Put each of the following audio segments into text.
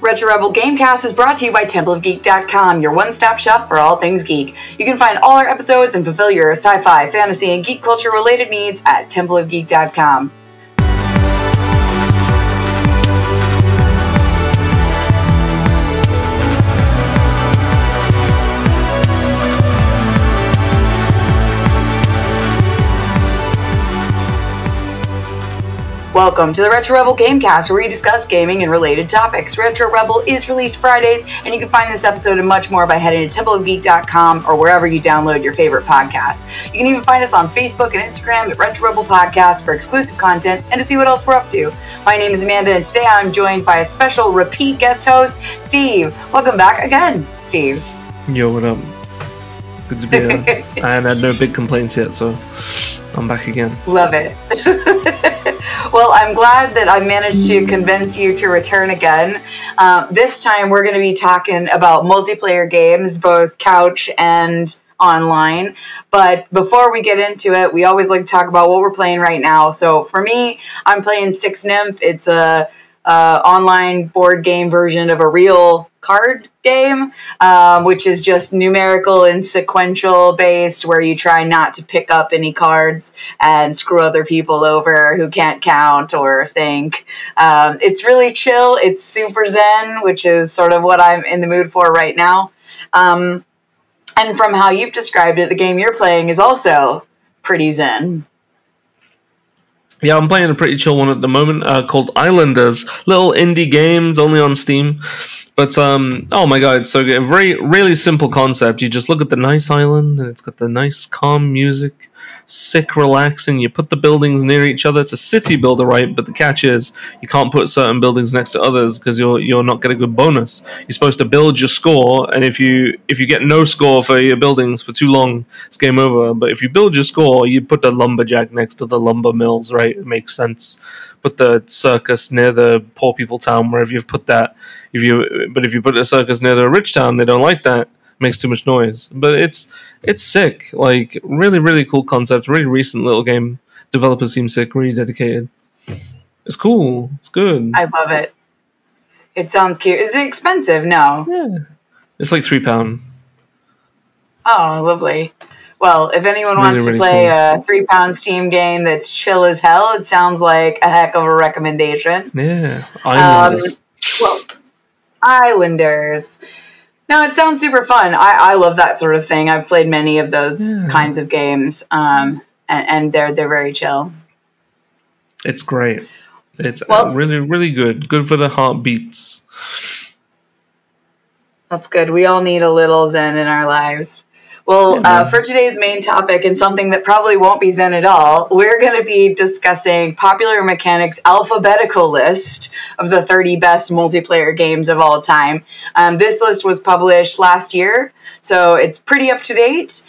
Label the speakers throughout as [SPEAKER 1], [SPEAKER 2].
[SPEAKER 1] Retro Rebel Gamecast is brought to you by TempleofGeek.com, your one-stop shop for all things geek. You can find all our episodes and fulfill your sci-fi, fantasy, and geek culture related needs at TempleofGeek.com. Welcome to the Retro Rebel Gamecast, where we discuss gaming and related topics. Retro Rebel is released Fridays, and you can find this episode and much more by heading to templeofgeek.com or wherever you download your favorite podcasts. You can even find us on Facebook and Instagram at Retro Rebel Podcast for exclusive content and to see what else we're up to. My name is Amanda, and today I'm joined by a special repeat guest host, Steve. Welcome back again, Steve.
[SPEAKER 2] Yo, what up? Good to be here. I had no big complaints yet, so I'm back again.
[SPEAKER 1] Love it. well, I'm glad that I managed to convince you to return again. Um, this time, we're going to be talking about multiplayer games, both couch and online. But before we get into it, we always like to talk about what we're playing right now. So for me, I'm playing Six Nimmt. It's a uh, online board game version of a real card game, um, which is just numerical and sequential based, where you try not to pick up any cards and screw other people over who can't count or think. Um, it's really chill. It's super zen, which is sort of what I'm in the mood for right now. Um, and from how you've described it, the game you're playing is also pretty zen.
[SPEAKER 2] Yeah, I'm playing a pretty chill one at the moment uh, called Islanders. Little indie games, only on Steam. But um, oh my god, it's so good. A very really simple concept. You just look at the nice island, and it's got the nice calm music, sick, relaxing. You put the buildings near each other. It's a city builder, right? But the catch is you can't put certain buildings next to others because you're you're not getting a good bonus. You're supposed to build your score, and if you if you get no score for your buildings for too long, it's game over. But if you build your score, you put the lumberjack next to the lumber mills, right? It makes sense. Put the circus near the poor people town, wherever you've put that if you but if you put a circus near a rich town, they don't like that. Makes too much noise. But it's it's sick. Like really really cool concept. Really recent little game. Developers seem sick. Really dedicated. It's cool. It's good.
[SPEAKER 1] I love it. It sounds cute. Is it expensive? No.
[SPEAKER 2] Yeah. It's like three pound.
[SPEAKER 1] Oh, lovely. Well, if anyone really, wants to really play cool. a three pound Steam game that's chill as hell, it sounds like a heck of a recommendation.
[SPEAKER 2] Yeah. Um,
[SPEAKER 1] well, Islanders. No, it sounds super fun. I, I love that sort of thing. I've played many of those yeah. kinds of games, um, and, and, they're they're very chill.
[SPEAKER 2] It's great. It's well, really really good. Good for the heartbeats.
[SPEAKER 1] That's good. We all need a little zen in our lives. Well, uh, for today's main topic and something that probably won't be Zen at all, we're going to be discussing Popular Mechanics' alphabetical list of the 30 best multiplayer games of all time. Um, this list was published last year, so it's pretty up to date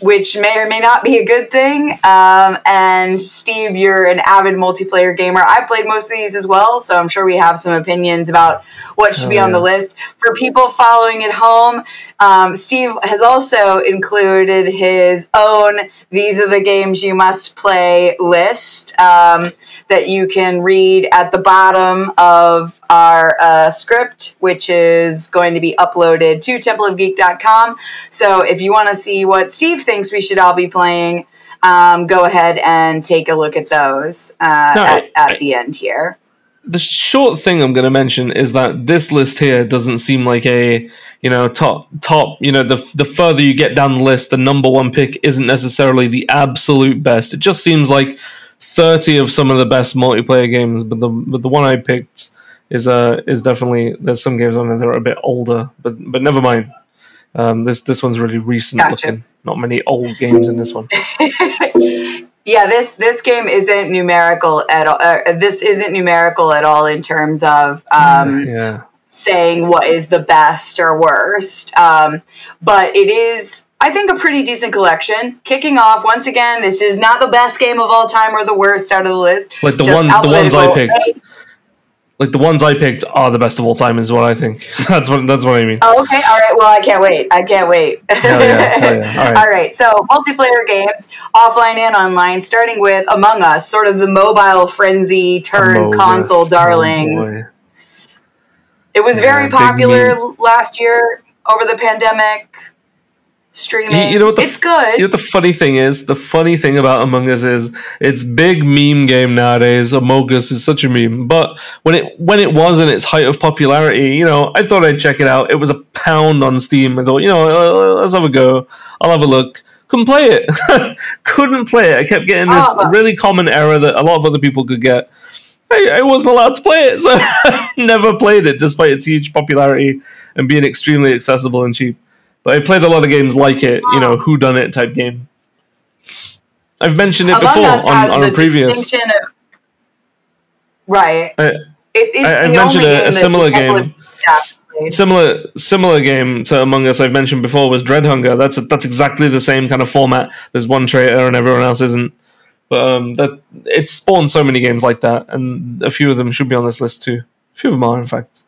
[SPEAKER 1] which may or may not be a good thing. Um, and Steve, you're an avid multiplayer gamer. I've played most of these as well, so I'm sure we have some opinions about what should oh, be on the list. For people following at home, um, Steve has also included his own "These are the games you must play" list. Um, that you can read at the bottom of our uh, script, which is going to be uploaded to templeofgeek.com. So if you want to see what Steve thinks we should all be playing, um, go ahead and take a look at those uh, no, at, at I, the end here.
[SPEAKER 2] The short thing I'm going to mention is that this list here doesn't seem like a you know top top you know the the further you get down the list, the number one pick isn't necessarily the absolute best. It just seems like 30 of some of the best multiplayer games, but the but the one I picked is uh is definitely there's some games on there that are a bit older, but but never mind. Um, this this one's really recent gotcha. looking. Not many old games in this one.
[SPEAKER 1] yeah, this this game isn't numerical at all. Uh, this isn't numerical at all in terms of um, yeah. saying what is the best or worst. Um, but it is I think a pretty decent collection. Kicking off once again, this is not the best game of all time or the worst out of the list.
[SPEAKER 2] Like the one, the ones I picked. Like the ones I picked are the best of all time, is what I think. that's what that's what I mean.
[SPEAKER 1] Oh, okay, all right. Well, I can't wait. I can't wait. Hell yeah, hell yeah. All, right. all right. So multiplayer games, offline and online, starting with Among Us, sort of the mobile frenzy turn console oh, darling. Oh, it It was very popular last year over the pandemic. Streaming, you, you know what the, it's good.
[SPEAKER 2] You know what the funny thing is? The funny thing about Among Us is it's big meme game nowadays. Among Us is such a meme, but when it when it was in its height of popularity, you know, I thought I'd check it out. It was a pound on Steam. I thought, you know, uh, let's have a go. I'll have a look couldn't play it. couldn't play it. I kept getting this oh, really common error that a lot of other people could get. I, I wasn't allowed to play it, so I never played it, despite its huge popularity and being extremely accessible and cheap. But I played a lot of games like it, you know, who done it type game. I've mentioned it Among before on, on a previous. Of,
[SPEAKER 1] right.
[SPEAKER 2] I, it, I, have mentioned a, a similar game. Similar similar game to Among Us I've mentioned before was Dread Hunger. That's a, that's exactly the same kind of format. There's one traitor and everyone else isn't. But um, that it spawned so many games like that, and a few of them should be on this list too. A few of them are, in fact.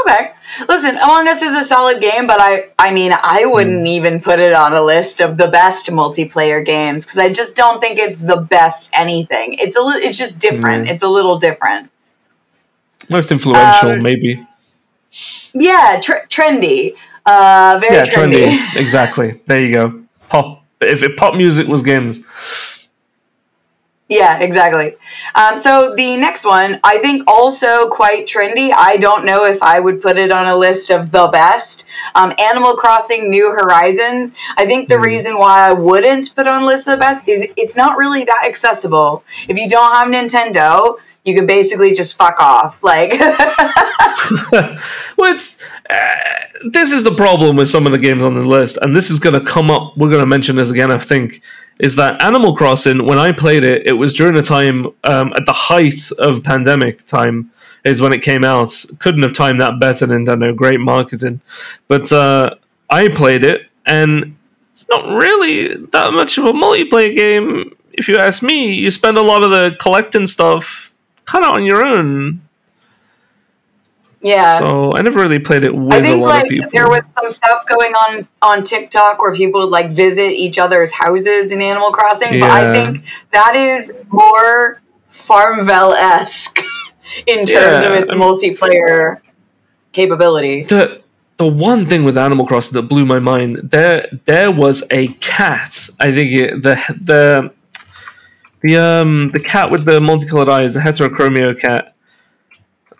[SPEAKER 1] Okay. Listen, Among Us is a solid game, but I I mean, I wouldn't mm. even put it on a list of the best multiplayer games because I just don't think it's the best anything. It's a li- it's just different. Mm. It's a little different.
[SPEAKER 2] Most influential, um, maybe.
[SPEAKER 1] Yeah, tr- trendy. Uh, very yeah, trendy. trendy.
[SPEAKER 2] exactly. There you go. Pop. If it, pop music was games.
[SPEAKER 1] Yeah, exactly. Um, so the next one, I think also quite trendy. I don't know if I would put it on a list of the best. Um, Animal Crossing New Horizons. I think the mm. reason why I wouldn't put on a list of the best is it's not really that accessible. If you don't have Nintendo, you can basically just fuck off. Like,
[SPEAKER 2] well, it's uh, this is the problem with some of the games on the list, and this is going to come up. We're going to mention this again, I think. Is that Animal Crossing? When I played it, it was during a time um, at the height of pandemic time. Is when it came out. Couldn't have timed that better, Nintendo. Great marketing, but uh, I played it, and it's not really that much of a multiplayer game. If you ask me, you spend a lot of the collecting stuff kind of on your own.
[SPEAKER 1] Yeah.
[SPEAKER 2] So I never really played it with I think, a lot
[SPEAKER 1] like,
[SPEAKER 2] of people.
[SPEAKER 1] There was some stuff going on on TikTok where people would like visit each other's houses in Animal Crossing, yeah. but I think that is more Farmville esque in terms yeah. of its multiplayer capability.
[SPEAKER 2] The the one thing with Animal Crossing that blew my mind there there was a cat. I think it, the the the um the cat with the multicolored eyes, the heterochromia cat.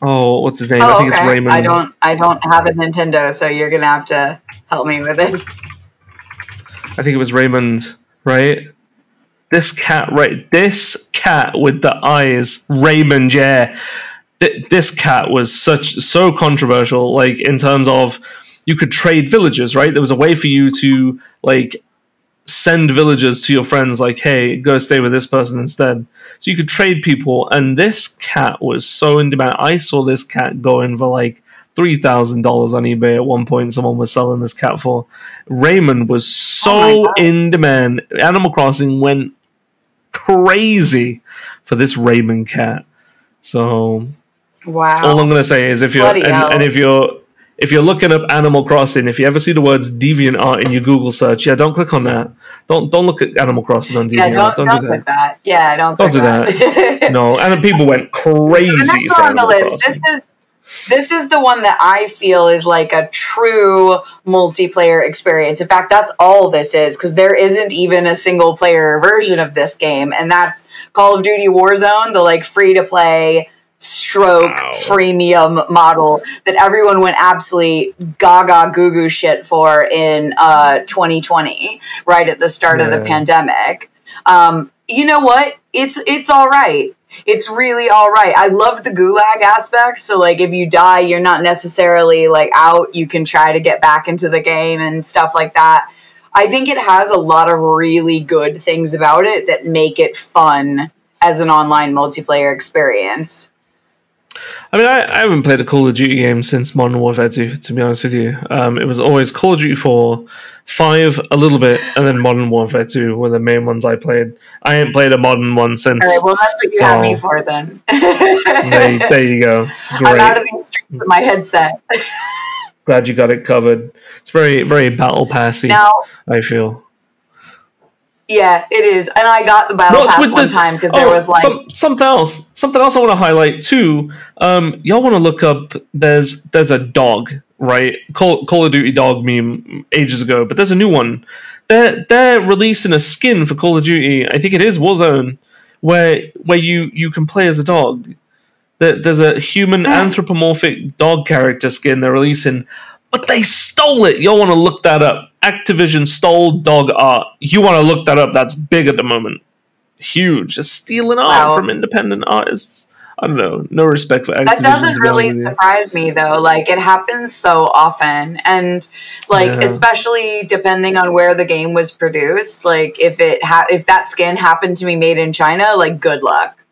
[SPEAKER 2] Oh, what's his name?
[SPEAKER 1] Oh, I think okay. it's Raymond. I don't I don't have a Nintendo, so you're gonna have to help me with it.
[SPEAKER 2] I think it was Raymond, right? This cat, right? This cat with the eyes, Raymond. Yeah, Th- this cat was such so controversial. Like in terms of you could trade villagers, right? There was a way for you to like send villagers to your friends like, hey, go stay with this person instead. So you could trade people, and this cat was so in demand. I saw this cat going for like three thousand dollars on eBay at one point. Someone was selling this cat for. Raymond was so oh in demand. Animal Crossing went crazy for this Raymond cat. So,
[SPEAKER 1] wow.
[SPEAKER 2] All I'm gonna say is if you're and, and if you're if you're looking up Animal Crossing, if you ever see the words Deviant Art in your Google search, yeah, don't click on that. Don't don't look at Animal Crossing on
[SPEAKER 1] Deviant yeah, don't, don't, don't do that. that. Yeah, don't.
[SPEAKER 2] Don't do that. that. no, and people went crazy. So the next one on the list.
[SPEAKER 1] Crossing. This is this is the one that I feel is like a true multiplayer experience. In fact, that's all this is because there isn't even a single player version of this game, and that's Call of Duty Warzone, the like free to play stroke wow. freemium model that everyone went absolutely gaga goo goo shit for in uh, 2020, right at the start yeah. of the pandemic. Um, you know what? It's it's all right. It's really all right. I love the gulag aspect. So like if you die, you're not necessarily like out. You can try to get back into the game and stuff like that. I think it has a lot of really good things about it that make it fun as an online multiplayer experience.
[SPEAKER 2] I mean, I, I haven't played a Call of Duty game since Modern Warfare 2, to be honest with you. Um, it was always Call of Duty 4, 5 a little bit, and then Modern Warfare 2 were the main ones I played. I ain't played a modern one since.
[SPEAKER 1] All right, well, that's what you so, have me for then.
[SPEAKER 2] there, there, you go.
[SPEAKER 1] Great. I'm out of these streets with my headset.
[SPEAKER 2] Glad you got it covered. It's very, very battle passy, now, I feel.
[SPEAKER 1] Yeah, it is, and I got the battle no, pass one the, time because oh, there was like
[SPEAKER 2] some, something else. Something else I want to highlight too. Um, y'all want to look up? There's there's a dog, right? Call, Call of Duty dog meme ages ago, but there's a new one. They're they're releasing a skin for Call of Duty. I think it is Warzone, where where you you can play as a dog. There's a human hmm. anthropomorphic dog character skin they're releasing but they stole it. Y'all want to look that up. Activision stole dog art. You want to look that up. That's big at the moment. Huge. Just stealing art wow. from independent artists. I don't know. No respect for Activision.
[SPEAKER 1] That doesn't really surprise me though. Like it happens so often, and like yeah. especially depending on where the game was produced. Like if it ha- if that skin happened to be made in China, like good luck.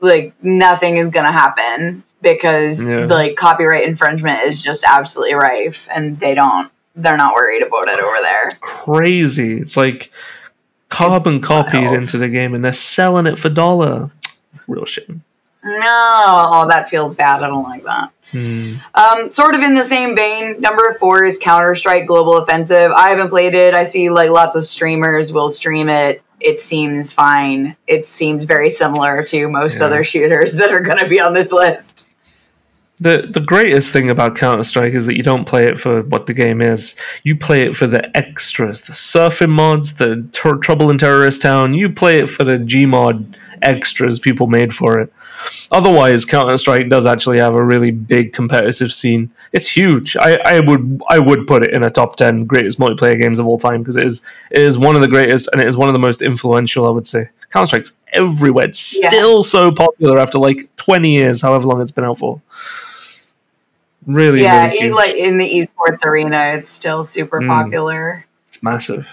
[SPEAKER 1] Like nothing is gonna happen because yeah. like copyright infringement is just absolutely rife and they don't they're not worried about it over there.
[SPEAKER 2] Crazy. It's like carbon it's copied wild. into the game and they're selling it for dollar. Real shame.
[SPEAKER 1] No, oh, that feels bad. I don't like that. Hmm. Um, sort of in the same vein, number four is Counter Strike Global Offensive. I haven't played it. I see like lots of streamers will stream it. It seems fine. It seems very similar to most yeah. other shooters that are going to be on this list
[SPEAKER 2] the the greatest thing about Counter Strike is that you don't play it for what the game is. You play it for the extras, the surfing mods, the ter- Trouble in Terrorist Town. You play it for the Gmod extras people made for it. Otherwise, Counter Strike does actually have a really big competitive scene. It's huge. I, I would I would put it in a top ten greatest multiplayer games of all time because it is it is one of the greatest and it is one of the most influential. I would say Counter Strike's everywhere. It's still so popular after like twenty years, however long it's been out for. Really,
[SPEAKER 1] yeah,
[SPEAKER 2] really
[SPEAKER 1] like in the esports arena, it's still super mm. popular.
[SPEAKER 2] It's massive.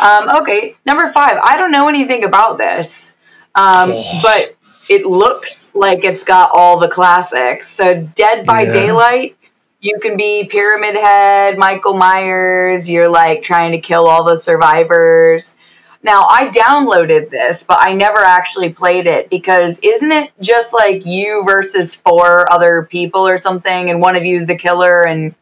[SPEAKER 1] Um, okay, number five. I don't know anything about this, um, oh. but it looks like it's got all the classics. So it's Dead by yeah. Daylight. You can be Pyramid Head, Michael Myers. You're like trying to kill all the survivors. Now, I downloaded this, but I never actually played it because isn't it just like you versus four other people or something, and one of you is the killer, and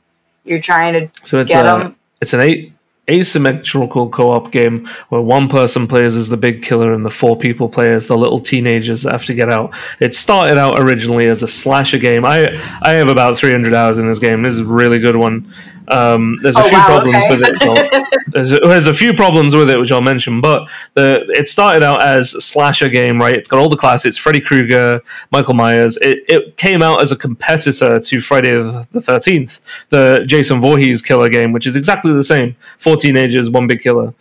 [SPEAKER 1] you're trying to so it's get a, them?
[SPEAKER 2] It's an eight asymmetrical co-op game where one person plays as the big killer and the four people play as the little teenagers that have to get out. It started out originally as a slasher game. I I have about 300 hours in this game. This is a really good one. Um, there's a oh, few wow, problems okay. with it. there's, a, there's, a, few problems with it, which I'll mention. But the it started out as a slasher game, right? It's got all the classics: Freddy Krueger, Michael Myers. It, it came out as a competitor to Friday the Thirteenth, the Jason Voorhees killer game, which is exactly the same: four teenagers, one big killer.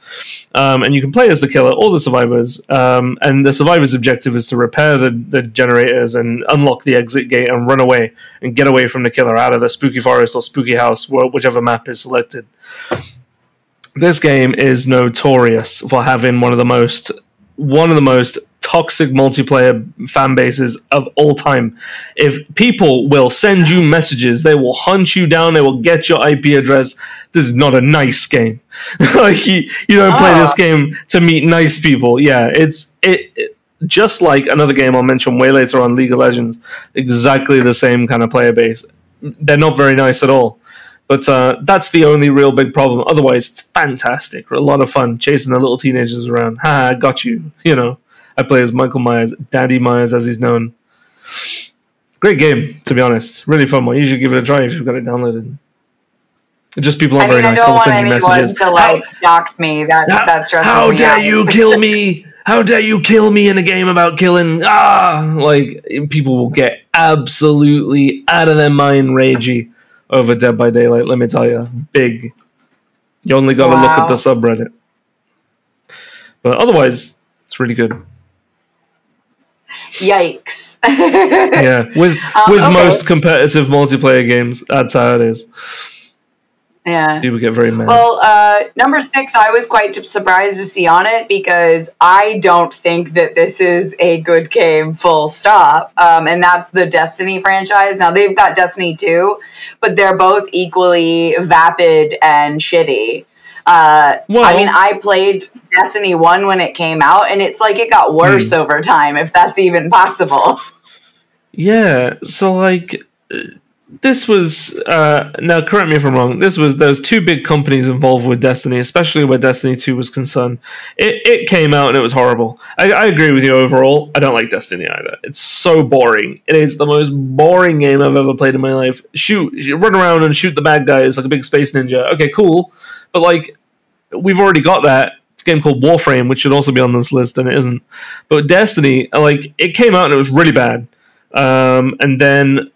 [SPEAKER 2] Um, and you can play as the killer or the survivors. Um, and the survivor's objective is to repair the, the generators and unlock the exit gate and run away and get away from the killer out of the spooky forest or spooky house, whichever map is selected. This game is notorious for having one of the most one of the most toxic multiplayer fan bases of all time. If people will send you messages, they will hunt you down, they will get your IP address. This is not a nice game. like you, you don't play this ah. game to meet nice people. Yeah, it's it, it just like another game I'll mention way later on, League of Legends. Exactly the same kind of player base. They're not very nice at all. But uh, that's the only real big problem. Otherwise, it's fantastic. A lot of fun chasing the little teenagers around. Ha, got you. You know. I play as Michael Myers, Daddy Myers as he's known. Great game, to be honest. Really fun one. You should give it a try if you've got it downloaded. Just people are I very mean, nice. I don't want anyone messages.
[SPEAKER 1] to like how, dox me. That how, that stresses
[SPEAKER 2] How dare
[SPEAKER 1] out.
[SPEAKER 2] you kill me? How dare you kill me in a game about killing? Ah, like people will get absolutely out of their mind ragey over Dead by Daylight. Let me tell you, big. You only got to wow. look at the subreddit. But otherwise, it's really good.
[SPEAKER 1] Yikes.
[SPEAKER 2] yeah, with um, with okay. most competitive multiplayer games, that's how it is.
[SPEAKER 1] Yeah.
[SPEAKER 2] People get very mad.
[SPEAKER 1] Well, uh, number six, I was quite surprised to see on it because I don't think that this is a good game, full stop. Um, and that's the Destiny franchise. Now, they've got Destiny 2, but they're both equally vapid and shitty. Uh, well, I mean, I played Destiny 1 when it came out, and it's like it got worse hmm. over time, if that's even possible.
[SPEAKER 2] Yeah, so like this was uh, now correct me if I'm wrong. This was those two big companies involved with Destiny, especially where Destiny 2 was concerned. It, it came out and it was horrible. I, I agree with you overall. I don't like Destiny either. It's so boring. It is the most boring game I've ever played in my life. Shoot, run around and shoot the bad guys like a big space ninja. Okay, cool, but like we've already got that. It's a game called Warframe, which should also be on this list, and it isn't. But Destiny, like it came out and it was really bad. Um, and then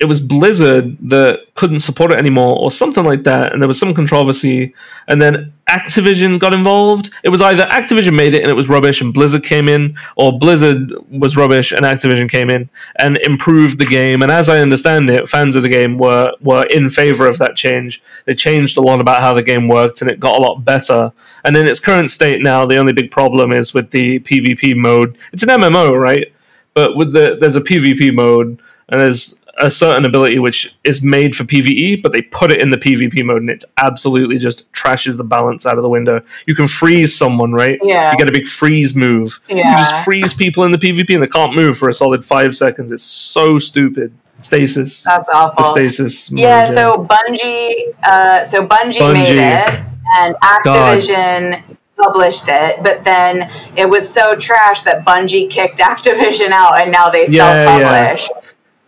[SPEAKER 2] it was Blizzard that couldn't support it anymore, or something like that, and there was some controversy, and then Activision got involved. It was either Activision made it and it was rubbish, and Blizzard came in, or Blizzard was rubbish and Activision came in and improved the game. And as I understand it, fans of the game were were in favor of that change. They changed a lot about how the game worked, and it got a lot better. And in its current state now, the only big problem is with the PvP mode. It's an MMO, right? But with the there's a PvP mode and there's a certain ability which is made for PvE, but they put it in the PvP mode, and it absolutely just trashes the balance out of the window. You can freeze someone, right?
[SPEAKER 1] Yeah.
[SPEAKER 2] You get a big freeze move.
[SPEAKER 1] Yeah.
[SPEAKER 2] You just freeze people in the PvP, and they can't move for a solid five seconds. It's so stupid. Stasis.
[SPEAKER 1] That's awful.
[SPEAKER 2] The stasis. Mode,
[SPEAKER 1] yeah, so Bungie, uh, so Bungie,
[SPEAKER 2] Bungie.
[SPEAKER 1] made it, and Activision published it, but then it was so trash that Bungie kicked Activision out, and now they
[SPEAKER 2] Yeah,
[SPEAKER 1] self-publish.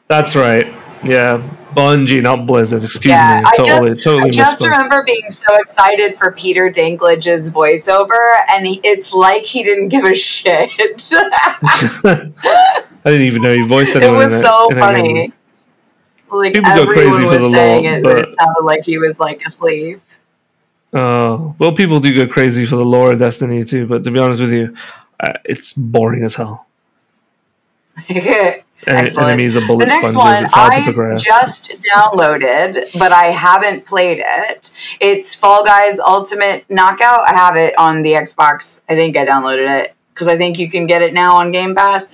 [SPEAKER 2] That's right. Yeah. Bungie, not Blizzard. Excuse
[SPEAKER 1] Yeah,
[SPEAKER 2] me.
[SPEAKER 1] I
[SPEAKER 2] Totally,
[SPEAKER 1] just,
[SPEAKER 2] totally
[SPEAKER 1] I just remember being so excited for Peter Dinklage's voiceover, and he, it's like he didn't give a shit.
[SPEAKER 2] I didn't even know he voiced
[SPEAKER 1] it
[SPEAKER 2] anyone
[SPEAKER 1] was
[SPEAKER 2] in
[SPEAKER 1] so
[SPEAKER 2] in
[SPEAKER 1] funny. Like
[SPEAKER 2] People go
[SPEAKER 1] everyone
[SPEAKER 2] crazy for
[SPEAKER 1] was
[SPEAKER 2] the
[SPEAKER 1] saying
[SPEAKER 2] lore,
[SPEAKER 1] it, but it sounded like he was like asleep.
[SPEAKER 2] Oh, well, people do go crazy for the lore of Destiny too, but to be honest with you, uh, it's boring as hell. And
[SPEAKER 1] Excellent.
[SPEAKER 2] enemies are
[SPEAKER 1] The next
[SPEAKER 2] sponges.
[SPEAKER 1] one
[SPEAKER 2] it's hard to
[SPEAKER 1] I just downloaded, but I haven't played it. It's Fall Guys Ultimate Knockout. I have it on the Xbox. I think I downloaded it because I think you can get it now on Game Pass.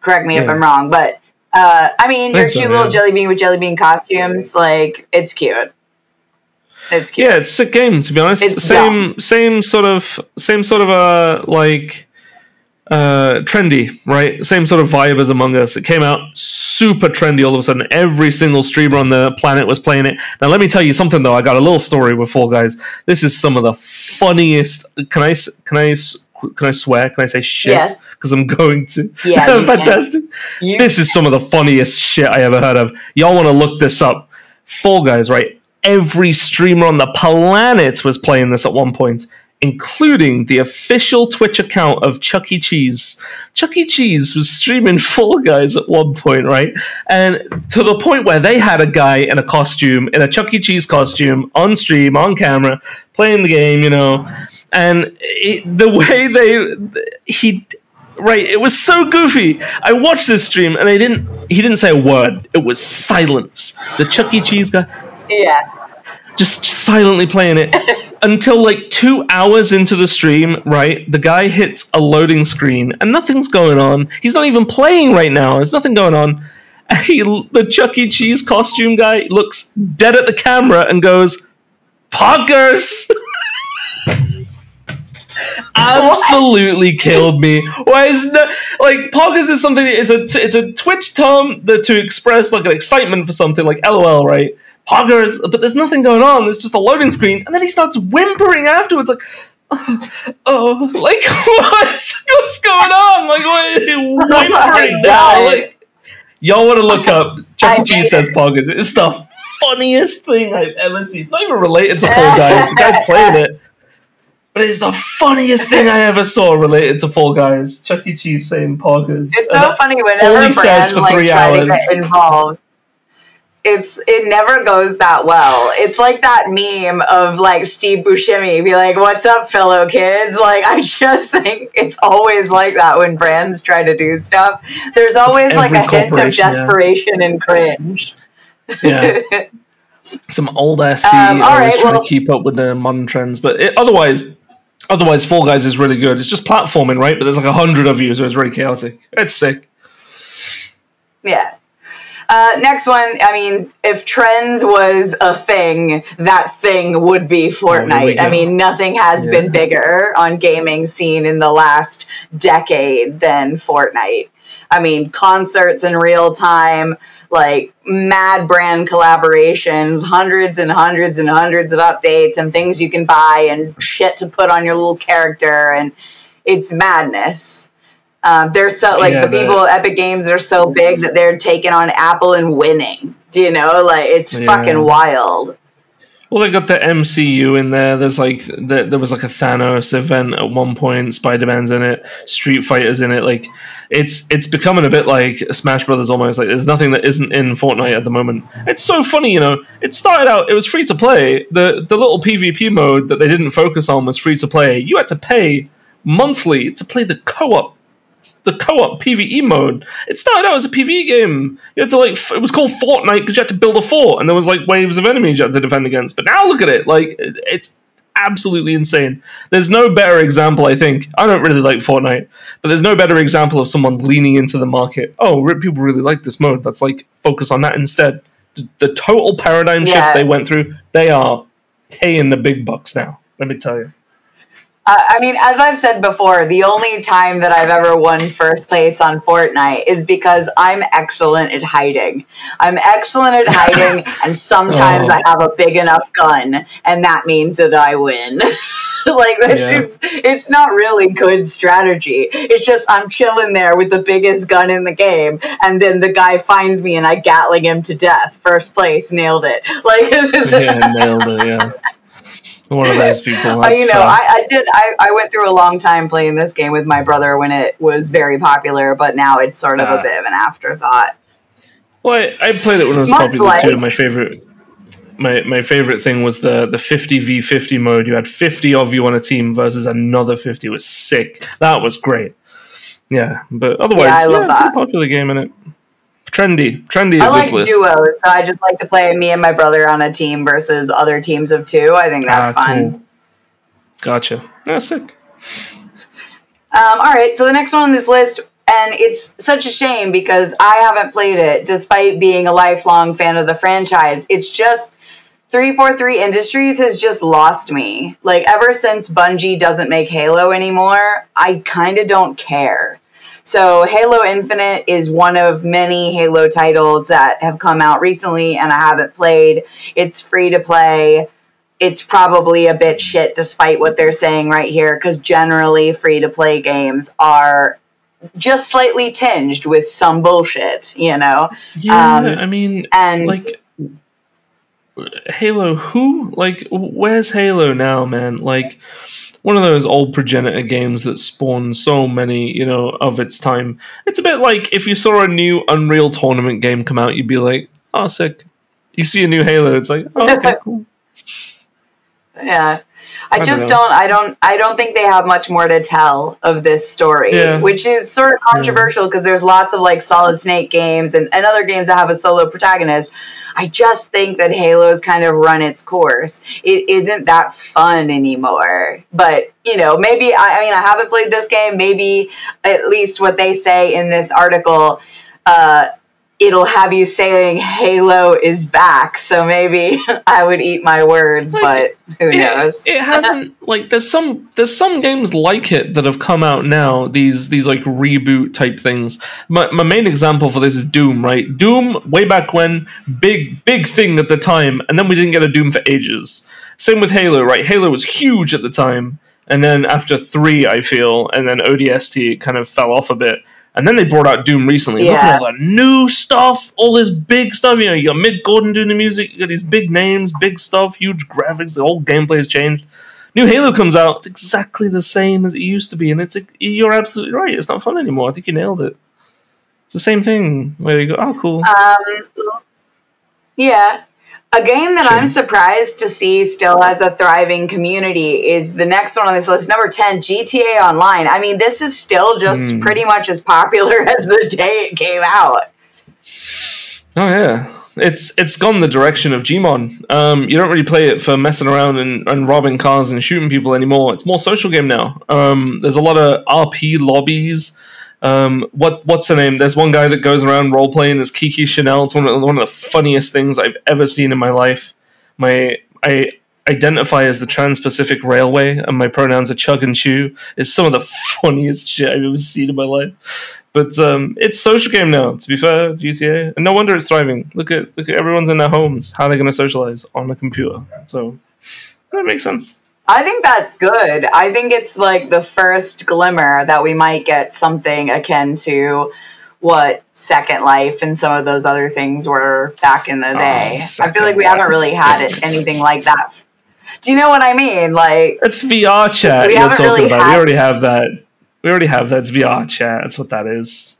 [SPEAKER 1] Correct me if I'm wrong, but uh, I mean,
[SPEAKER 2] I
[SPEAKER 1] you're a
[SPEAKER 2] think so,
[SPEAKER 1] cute little
[SPEAKER 2] yeah.
[SPEAKER 1] jelly bean with jelly bean costumes. Like it's cute. It's cute.
[SPEAKER 2] yeah, it's a sick game to be honest.
[SPEAKER 1] It's
[SPEAKER 2] same, same sort of, same sort of uh like uh trendy, right? Same sort of vibe as Among Us. It came out super trendy all of a sudden. Every single streamer on the planet was playing it. Now let me tell you something though. I got a little story with Fall Guys. This is some of the funniest. Can I? Can I? Can I swear? Can I say shit? Because I'm going to.
[SPEAKER 1] Yeah,
[SPEAKER 2] fantastic.
[SPEAKER 1] You-
[SPEAKER 2] This is some of the funniest shit I ever heard of. Y'all want to look this up? Fall Guys, right? Every streamer on the planet was playing this at one point, including the official Twitch account of Chuck E. Cheese. Chuck E. Cheese was streaming Fall Guys at one point, right? And to the point where they had a guy in a costume, in a Chuck E. Cheese costume, on stream, on camera, playing the game, you know. And it, the way they. He right it was so goofy i watched this stream and i didn't he didn't say a word it was silence the chuck e cheese guy
[SPEAKER 1] yeah.
[SPEAKER 2] just silently playing it until like two hours into the stream right the guy hits a loading screen and nothing's going on he's not even playing right now there's nothing going on and he, the chuck e cheese costume guy looks dead at the camera and goes poggers absolutely killed me. Why is that? Like poggers is something. It's a it's a Twitch term that to express like an excitement for something, like LOL, right? Poggers, but there's nothing going on. There's just a loading screen, and then he starts whimpering afterwards, like. Oh, oh, like what? What's going on? Like what? Whimpering now, like y'all want to look up? Chuck E. Cheese says poggers. It's the funniest thing I've ever seen. It's not even related to Fall Guys. The guy's playing it. But it's the funniest thing I ever saw related to Fall Guys. Chuck E. Cheese saying poggers.
[SPEAKER 1] It's so funny whenever
[SPEAKER 2] he says for
[SPEAKER 1] like
[SPEAKER 2] three
[SPEAKER 1] try to
[SPEAKER 2] hours.
[SPEAKER 1] get involved. It's it never goes that well. It's like that meme of like Steve Buscemi be like, "What's up, fellow kids?" Like I just think it's always like that when brands try to do stuff. There's always like a hint of
[SPEAKER 2] corporation, yeah.
[SPEAKER 1] desperation and cringe.
[SPEAKER 2] Yeah. Some old ass
[SPEAKER 1] Um, all right,
[SPEAKER 2] trying
[SPEAKER 1] well-
[SPEAKER 2] to keep up with the modern trends. But it, otherwise, otherwise, Fall Guys is really good. It's just platforming, right? But there's like a hundred of you, so it's very chaotic. It's sick.
[SPEAKER 1] Yeah. Uh, next one, I mean, if trends was a thing, that thing would be Fortnite. I mean, nothing has
[SPEAKER 2] Yeah.
[SPEAKER 1] been bigger on gaming scene in the last decade than Fortnite. I mean, concerts in real time, like mad brand collaborations, hundreds and hundreds and hundreds of updates and things you can buy and shit to put on your little character and it's madness. Um, they're so like yeah, the people at Epic Games are so big that they're taking on Apple and winning. Do you know? Like it's yeah. fucking wild.
[SPEAKER 2] Well, they got the MCU in there. There's like the, there was like a Thanos event at one point. Spider Man's in it. Street Fighter's in it. Like it's it's becoming a bit like Smash Brothers almost. Like there's nothing that isn't in Fortnite at the moment. It's so funny, you know. It started out it was free to play. The the little PvP mode that they didn't focus on was free to play. You had to pay monthly to play the co-op the co-op PVE mode. It started out as a PVE game. You had to like it was called Fortnite because you had to build a fort and there was like waves of enemies you had to defend against. But now look at it, like it's absolutely insane. There's no better example, I think. I don't really like Fortnite, but there's no better example of someone leaning into the market. Oh, people really like this mode. Let's like focus on that instead. The total paradigm yeah. shift they went through, they are paying the big bucks now. Let me tell you.
[SPEAKER 1] Uh, I mean, as I've said before, the only time that I've ever won first place on Fortnite is because I'm excellent at hiding. I'm excellent at hiding, and sometimes oh. I have a big enough gun, and that means that I win. like yeah. it's, it's not really good strategy. It's just I'm chilling there with the biggest gun in the game, and then the guy finds me and I gatling him to death. First place, nailed it. Like
[SPEAKER 2] yeah, nailed it. Yeah. One of those people.
[SPEAKER 1] Uh, you know, I, I, did. I, I went through a long time playing this game with my brother when it was very popular, but now it's sort of uh, a bit of an afterthought.
[SPEAKER 2] Well, I, I played it when it was Much popular like, too. My favorite, my my favorite thing was the the fifty v fifty mode. You had fifty of you on a team versus another fifty. It was sick. That was great. Yeah, but otherwise, yeah, I love yeah, that. popular game in it trendy. Trendy. I
[SPEAKER 1] like duos. So I just like to play me and my brother on a team versus other teams of two. I think that's ah, fun. Cool.
[SPEAKER 2] Gotcha. Yeah, sick.
[SPEAKER 1] Um, all right, so the next one on this list, and it's such a shame because I haven't played it despite being a lifelong fan of the franchise. It's just 343 Industries has just lost me. Like, ever since Bungie doesn't make Halo anymore, I kind of don't care. So Halo Infinite is one of many Halo titles that have come out recently and I haven't played. It's free to play. It's probably a bit shit despite what they're saying right here because generally free to play games are just slightly tinged with some bullshit, you know.
[SPEAKER 2] Yeah, um, I mean, and like Halo, who like where's Halo now, man? Like one of those old progenitor games that spawned so many, you know, of its time. It's a bit like if you saw a new Unreal Tournament game come out, you'd be like, "Oh, sick." You see a new Halo, it's like, "Oh, okay, cool."
[SPEAKER 1] Yeah. I, I just don't, don't, I don't I don't think they have much more to tell of this story, yeah. which is sort of controversial because yeah. there's lots of like Solid Snake games and, and other games that have a solo protagonist. I just think that Halo's kind of run its course. It isn't that fun anymore. But, you know, maybe, I, I mean, I haven't played this game. Maybe at least what they say in this article, uh, it'll have you saying Halo is back. So maybe I would eat my words, like, but who
[SPEAKER 2] it,
[SPEAKER 1] knows?
[SPEAKER 2] It hasn't like there's some there's some games like it that have come out now. These these like reboot type things. My my main example for this is Doom. Right, Doom way back when big big thing at the time, and then we didn't get a Doom for ages. Same with Halo. Right, Halo was huge at the time. And then after three, I feel, and then ODST kind of fell off a bit and then they brought out Doom recently. Yeah. Look at all the new stuff, all this big stuff. You know, you got Mick Gordon doing the music, you got these big names, big stuff, huge graphics, the whole gameplay has changed. New Halo comes out, it's exactly the same as it used to be, and it's you're absolutely right. It's not fun anymore. I think you nailed it. It's the same thing where you go, oh, cool.
[SPEAKER 1] Um, yeah, a game that sure. I'm surprised to see still has a thriving community is the next one on this list, number 10, GTA Online. I mean, this is still just mm. pretty much as popular as the day it came out.
[SPEAKER 2] Oh, yeah. It's it's gone the direction of Gmod. Um, you don't really play it for messing around and, and robbing cars and shooting people anymore. It's more social game now. Um, there's a lot of RP lobbies um, what what's her name? There's one guy that goes around role playing as Kiki Chanel. It's one of, one of the funniest things I've ever seen in my life. My I identify as the Trans-Pacific Railway, and my pronouns are Chug and Chew. It's some of the funniest shit I've ever seen in my life. But um, it's social game now. To be fair, GTA, and no wonder it's thriving. Look at look at everyone's in their homes. How are they going to socialize on a computer? So that makes sense.
[SPEAKER 1] I think that's good. I think it's like the first glimmer that we might get something akin to what Second Life and some of those other things were back in the oh, day. Oh, I feel like we Life. haven't really had it, anything like that. Do you know what I mean? Like
[SPEAKER 2] it's VR chat. We you're talking really about. Had- we already have that we already have that's VR chat. That's what that is.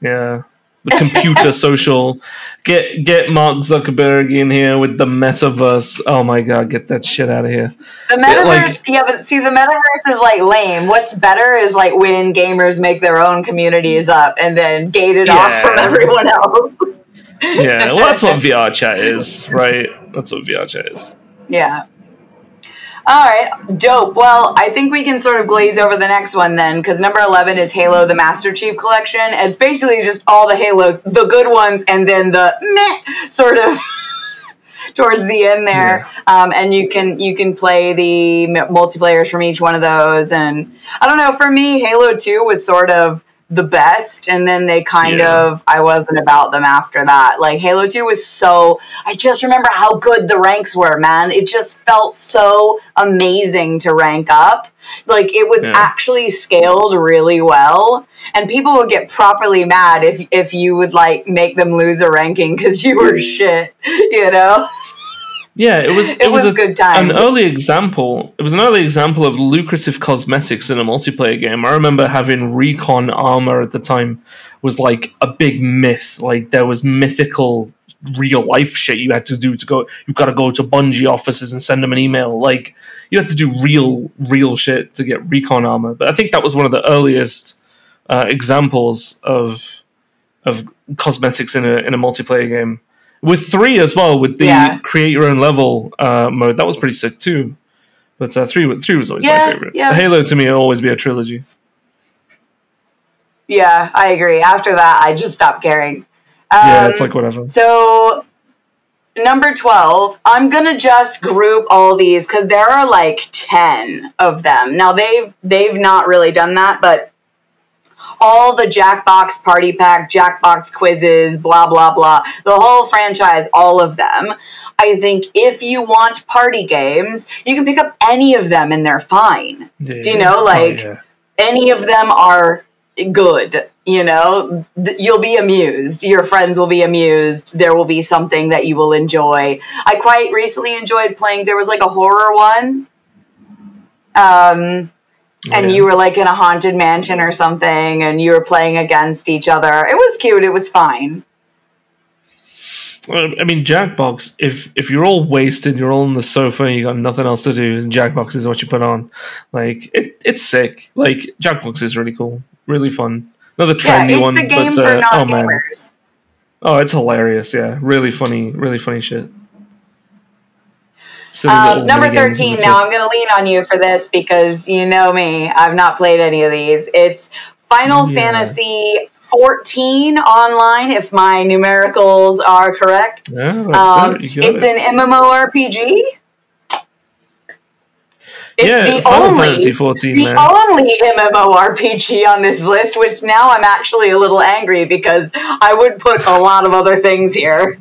[SPEAKER 2] Yeah. The computer social. Get get Mark Zuckerberg in here with the metaverse. Oh my god, get that shit out of here.
[SPEAKER 1] The metaverse, like, yeah, but see, the metaverse is like lame. What's better is like when gamers make their own communities up and then gate it yeah. off from everyone else.
[SPEAKER 2] yeah, well, that's what VR chat is, right? That's what VR chat is.
[SPEAKER 1] Yeah. All right, dope. Well, I think we can sort of glaze over the next one then, because number 11 is Halo the Master Chief Collection. It's basically just all the Halos, the good ones, and then the meh sort of. towards the end there yeah. um, and you can you can play the multiplayers from each one of those and i don't know for me halo 2 was sort of the best and then they kind yeah. of I wasn't about them after that. Like Halo 2 was so I just remember how good the ranks were, man. It just felt so amazing to rank up. Like it was yeah. actually scaled really well and people would get properly mad if if you would like make them lose a ranking cuz you were mm. shit, you know?
[SPEAKER 2] Yeah, it was. It,
[SPEAKER 1] it was,
[SPEAKER 2] was,
[SPEAKER 1] a good time.
[SPEAKER 2] An early example. It was an early example of lucrative cosmetics in a multiplayer game. I remember having recon armor at the time was like a big myth. Like there was mythical real life shit you had to do to go. You've got to go to Bungie offices and send them an email. Like you had to do real, real shit to get recon armor. But I think that was one of the earliest uh, examples of of cosmetics in a in a multiplayer game with three as well with the yeah. create your own level uh, mode. That was pretty sick too. But uh, three three was always yeah, my favorite. Yeah. Halo to me will always be a trilogy.
[SPEAKER 1] Yeah, I agree. After that, I just stopped caring.
[SPEAKER 2] Um, yeah, it's like whatever.
[SPEAKER 1] So number 12 i'm gonna just group all these because there are like 10 of them now they've they've not really done that but all the Jackbox Party Pack, Jackbox quizzes, blah, blah, blah, the whole franchise, all of them. I think if you want party games, you can pick up any of them and they're fine. Yeah. Do you know? Oh, like, oh, yeah. any of them are good. You know, you'll be amused. Your friends will be amused. There will be something that you will enjoy. I quite recently enjoyed playing. There was like a horror one. Um, and yeah. you were like in a haunted mansion or something and you were playing against each other. It was cute. It was fine.
[SPEAKER 2] I mean, Jackbox. If if you're all wasted, you're all on the sofa, and you got nothing else to do, and Jackbox is what you put on. Like it, it's sick. Like Jackbox is really cool, really fun. Another trendy yeah, it's
[SPEAKER 1] one.
[SPEAKER 2] the
[SPEAKER 1] game but, uh, for non-gamers.
[SPEAKER 2] Oh, oh, it's hilarious. Yeah, really funny, really funny shit.
[SPEAKER 1] Um, number 13, now I'm going to lean on you for this because you know me. I've not played any of these. It's Final yeah. Fantasy 14 online, if my numericals are correct.
[SPEAKER 2] Um, it.
[SPEAKER 1] It's it. an MMORPG.
[SPEAKER 2] It's yeah, the Final only, Fantasy 14,
[SPEAKER 1] the
[SPEAKER 2] man.
[SPEAKER 1] only MMORPG on this list, which now I'm actually a little angry because I would put a lot of other things here.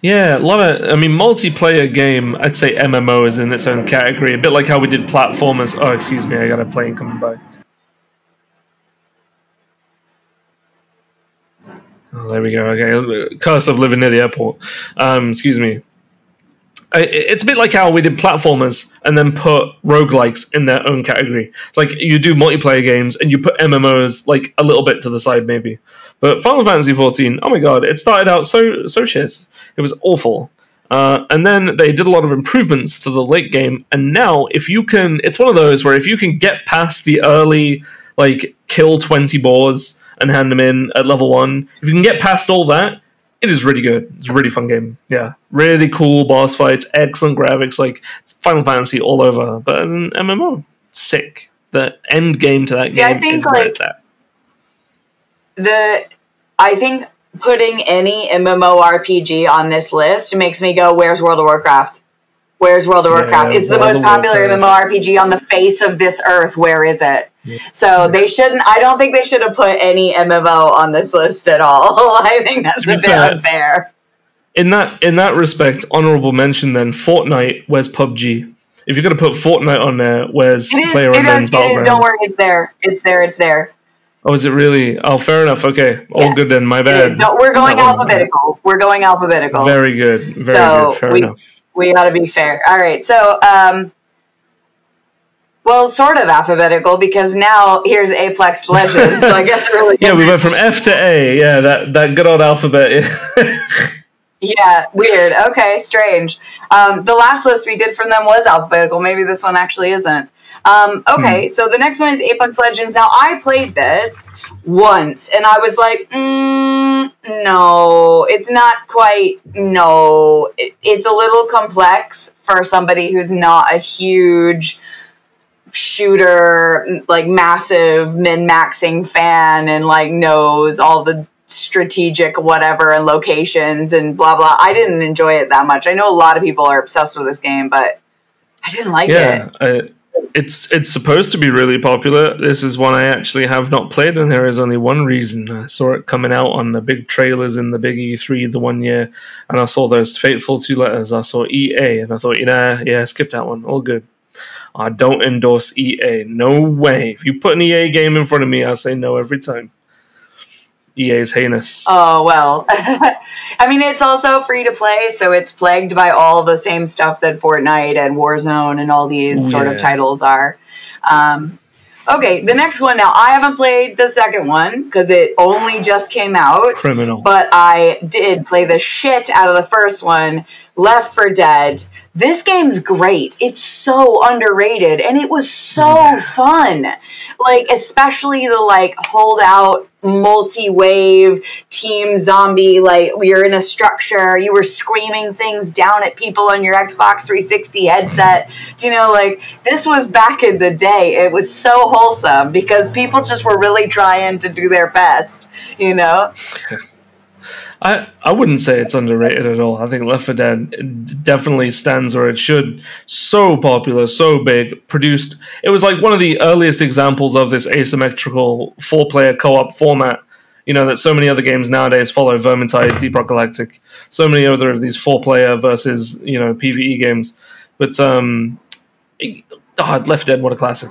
[SPEAKER 2] Yeah, a lot of. I mean, multiplayer game. I'd say MMO is in its own category. A bit like how we did platformers. Oh, excuse me, I got a plane coming by. Oh, there we go. Okay, curse of living near the airport. Um, excuse me. It's a bit like how we did platformers and then put roguelikes in their own category. It's like you do multiplayer games and you put MMOs like a little bit to the side, maybe. But Final Fantasy XIV, oh my god, it started out so so shit. It was awful. Uh, and then they did a lot of improvements to the late game. And now, if you can, it's one of those where if you can get past the early, like, kill 20 boars and hand them in at level 1, if you can get past all that, it is really good. It's a really fun game. Yeah. Really cool boss fights, excellent graphics, like, Final Fantasy all over. But as an MMO, sick. The end game to that
[SPEAKER 1] See,
[SPEAKER 2] game
[SPEAKER 1] I think, is like, The, I think putting any MMORPG on this list makes me go, "Where's World of Warcraft? Where's World of Warcraft? Yeah, it's the most popular MMORPG on the face of this earth. Where is it?" So they shouldn't. I don't think they should have put any MMO on this list at all. I think that's a bit fair, unfair.
[SPEAKER 2] In that in that respect, honorable mention then Fortnite. Where's PUBG? If you're gonna put Fortnite on there, where's
[SPEAKER 1] it is, Player Unknown's? Don't worry, it's there. It's there. It's there.
[SPEAKER 2] Oh, is it really? Oh, fair enough. Okay, all good then. My bad.
[SPEAKER 1] No, we're going alphabetical. We're going alphabetical.
[SPEAKER 2] Very good. Very so good. Fair
[SPEAKER 1] we,
[SPEAKER 2] enough.
[SPEAKER 1] We got to be fair. All right. So, um, well, sort of alphabetical because now here's Apex Legends. so I guess really.
[SPEAKER 2] yeah, we went from F to A. Yeah, that that good old alphabet.
[SPEAKER 1] yeah, weird. Okay, strange. Um, the last list we did from them was alphabetical. Maybe this one actually isn't. Um, okay, hmm. so the next one is Apex Legends. Now I played this once, and I was like, mm, no, it's not quite. No, it, it's a little complex for somebody who's not a huge shooter, like massive min maxing fan and like knows all the strategic whatever and locations and blah blah. I didn't enjoy it that much. I know a lot of people are obsessed with this game, but I didn't like
[SPEAKER 2] yeah, it. It's it's supposed to be really popular. This is one I actually have not played, and there is only one reason. I saw it coming out on the big trailers in the big E3 the one year, and I saw those fateful two letters. I saw EA, and I thought, you know, yeah, skip that one. All good. I don't endorse EA. No way. If you put an EA game in front of me, I say no every time. EA is heinous.
[SPEAKER 1] Oh well. I mean, it's also free to play, so it's plagued by all the same stuff that Fortnite and Warzone and all these Ooh, sort of titles are. Um, okay, the next one. Now, I haven't played the second one because it only just came out.
[SPEAKER 2] Criminal.
[SPEAKER 1] But I did play the shit out of the first one, Left 4 Dead this game's great. It's so underrated and it was so yeah. fun. Like, especially the like holdout multi-wave team zombie, like you're in a structure, you were screaming things down at people on your Xbox 360 headset. Do you know, like this was back in the day. It was so wholesome because people just were really trying to do their best, you know?
[SPEAKER 2] I, I wouldn't say it's underrated at all. I think Left 4 Dead definitely stands where it should. So popular, so big, produced. It was like one of the earliest examples of this asymmetrical four player co op format. You know, that so many other games nowadays follow Vermintide, Deep Rock Galactic, so many other of these four player versus, you know, PvE games. But, um, God, Left Dead, what a classic.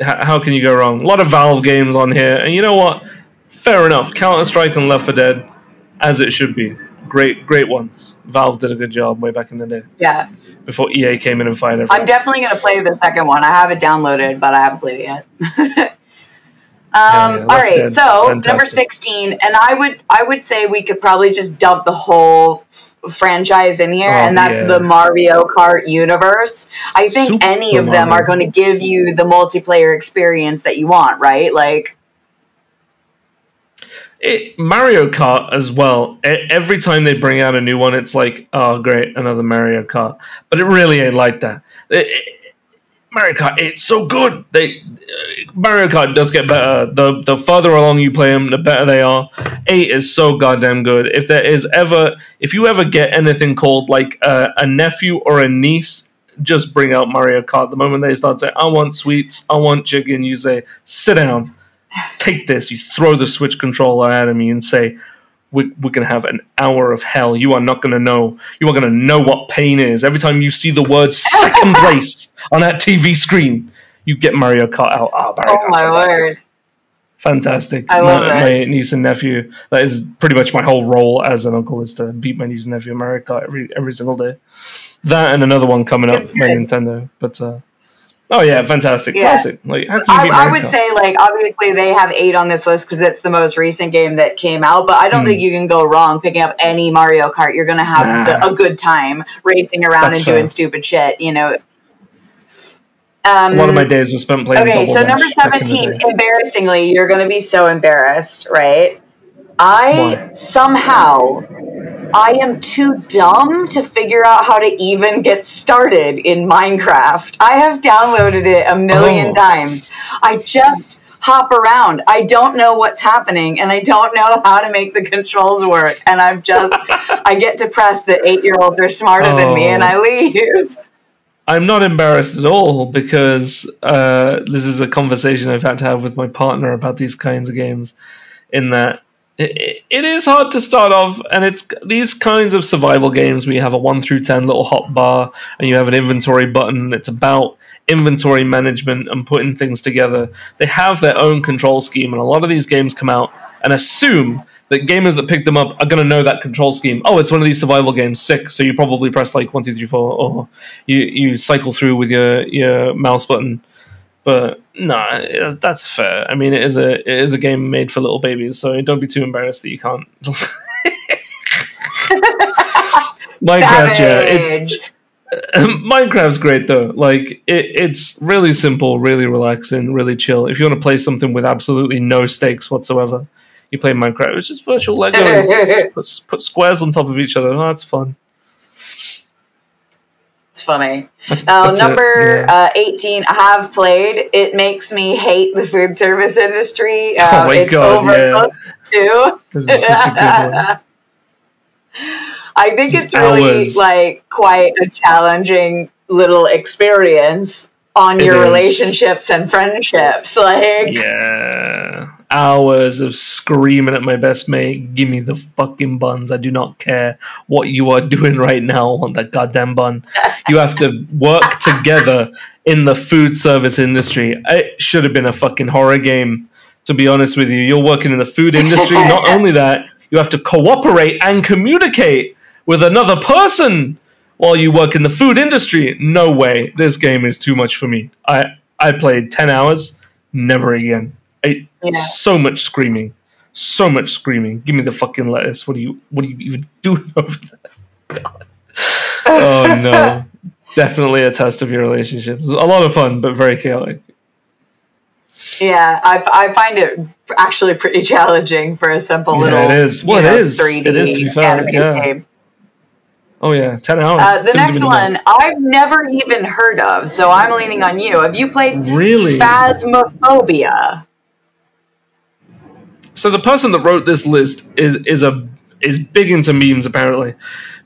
[SPEAKER 2] how can you go wrong? A lot of Valve games on here, and you know what? Fair enough. Counter Strike and Left 4 Dead as it should be. Great, great ones. Valve did a good job way back in the day.
[SPEAKER 1] Yeah.
[SPEAKER 2] Before EA came in and fired everything.
[SPEAKER 1] I'm definitely going to play the second one. I have it downloaded, but I haven't played it yet. um, yeah, all right, dead. so Fantastic. number 16, and I would I would say we could probably just dump the whole f- franchise in here, oh, and that's yeah. the Mario Kart universe. I think Super any of them Mario. are going to give you the multiplayer experience that you want, right? Like
[SPEAKER 2] it, Mario Kart as well. Every time they bring out a new one, it's like, oh great, another Mario Kart. But it really ain't like that. It, it, Mario Kart, it's so good. They uh, Mario Kart does get better. The the further along you play them, the better they are. Eight is so goddamn good. If there is ever, if you ever get anything called like a, a nephew or a niece, just bring out Mario Kart. The moment they start saying, "I want sweets, I want chicken," you say, "Sit down." Take this, you throw the Switch controller at me and say, we're, we're going to have an hour of hell. You are not going to know. You are going to know what pain is. Every time you see the word second place on that TV screen, you get Mario Kart out. Oh, Mario oh my fantastic. word. Fantastic.
[SPEAKER 1] I love
[SPEAKER 2] my, my, niece and nephew. That is pretty much my whole role as an uncle is to beat my niece and nephew in Mario Kart every, every single day. That and another one coming up, my Nintendo. But uh, Oh yeah, fantastic, yeah. classic. Like
[SPEAKER 1] I, I, would say, like obviously they have eight on this list because it's the most recent game that came out. But I don't mm. think you can go wrong picking up any Mario Kart. You're gonna have nah. the, a good time racing around That's and fair. doing stupid shit. You know.
[SPEAKER 2] Um, lot of my days was spent playing.
[SPEAKER 1] Okay, so number seventeen. Embarrassingly, you're gonna be so embarrassed, right? I Why? somehow I am too dumb to figure out how to even get started in Minecraft. I have downloaded it a million oh. times. I just hop around. I don't know what's happening and I don't know how to make the controls work. And I'm just, I get depressed that eight year olds are smarter oh. than me and I oh. leave.
[SPEAKER 2] I'm not embarrassed at all because uh, this is a conversation I've had to have with my partner about these kinds of games. In that it, it is hard to start off, and it's these kinds of survival games where you have a one through ten little hot bar and you have an inventory button. It's about inventory management and putting things together. They have their own control scheme, and a lot of these games come out and assume that gamers that pick them up are going to know that control scheme. Oh, it's one of these survival games, sick. So you probably press like one, two, three, four, or you you cycle through with your your mouse button. But no, nah, that's fair. I mean, it is a it is a game made for little babies, so don't be too embarrassed that you can't. Minecraft, yeah, it's Minecraft's great though. Like it, it's really simple, really relaxing, really chill. If you want to play something with absolutely no stakes whatsoever, you play Minecraft. It's just virtual Legos. put, put squares on top of each other. Oh, that's fun.
[SPEAKER 1] It's funny. That's, uh, number yeah. uh, 18, I have played. It makes me hate the food service industry. Uh, oh my it's god, yeah. too. This is such a good one. I think it's really Hours. like quite a challenging little experience on it your is. relationships and friendships. Like
[SPEAKER 2] Yeah. Hours of screaming at my best mate, give me the fucking buns. I do not care what you are doing right now I want that goddamn bun. You have to work together in the food service industry. It should have been a fucking horror game, to be honest with you. You're working in the food industry. Not only that, you have to cooperate and communicate with another person while you work in the food industry. No way. This game is too much for me. I I played 10 hours, never again. I, yeah. So much screaming. So much screaming. Give me the fucking lettuce. What are you what are you even doing over there? God. Oh no. Definitely a test of your relationships. A lot of fun, but very chaotic.
[SPEAKER 1] Yeah, I, I find it actually pretty challenging for a simple yeah, little.
[SPEAKER 2] It is. Well, know, it is. 3D it is to be fair. Yeah. Game. Oh yeah, ten hours.
[SPEAKER 1] Uh, the next one I've never even heard of, so I'm leaning on you. Have you played
[SPEAKER 2] really
[SPEAKER 1] Phasmophobia?
[SPEAKER 2] So the person that wrote this list is is a is big into memes apparently,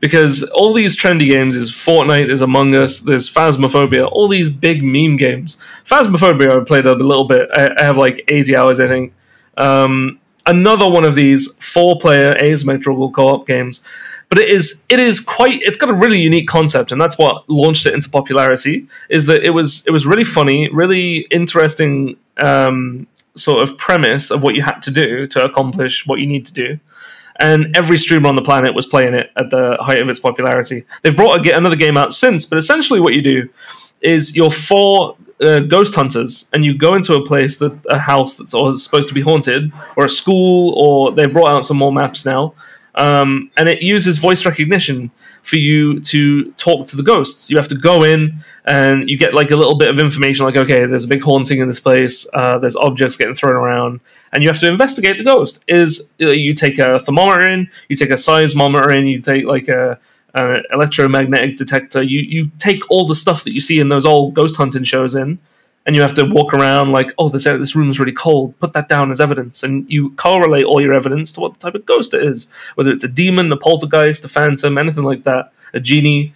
[SPEAKER 2] because all these trendy games is Fortnite, is Among Us, there's Phasmophobia, all these big meme games. Phasmophobia I've played a little bit. I, I have like 80 hours I think. Um, another one of these four-player asymmetrical co-op games but it is it is quite it's got a really unique concept and that's what launched it into popularity is that it was it was really funny really interesting um, sort of premise of what you had to do to accomplish what you need to do. And every streamer on the planet was playing it at the height of its popularity. They've brought a, another game out since but essentially what you do is you're four uh, ghost hunters and you go into a place that a house that's supposed to be haunted or a school or they've brought out some more maps now um, and it uses voice recognition for you to talk to the ghosts. You have to go in and you get like a little bit of information, like okay, there's a big haunting in this place. Uh, there's objects getting thrown around, and you have to investigate the ghost. Is uh, you take a thermometer in, you take a seismometer in, you take like a an electromagnetic detector. You you take all the stuff that you see in those old ghost hunting shows in, and you have to walk around like, oh, this this room is really cold. Put that down as evidence, and you correlate all your evidence to what type of ghost it is, whether it's a demon, a poltergeist, a phantom, anything like that, a genie,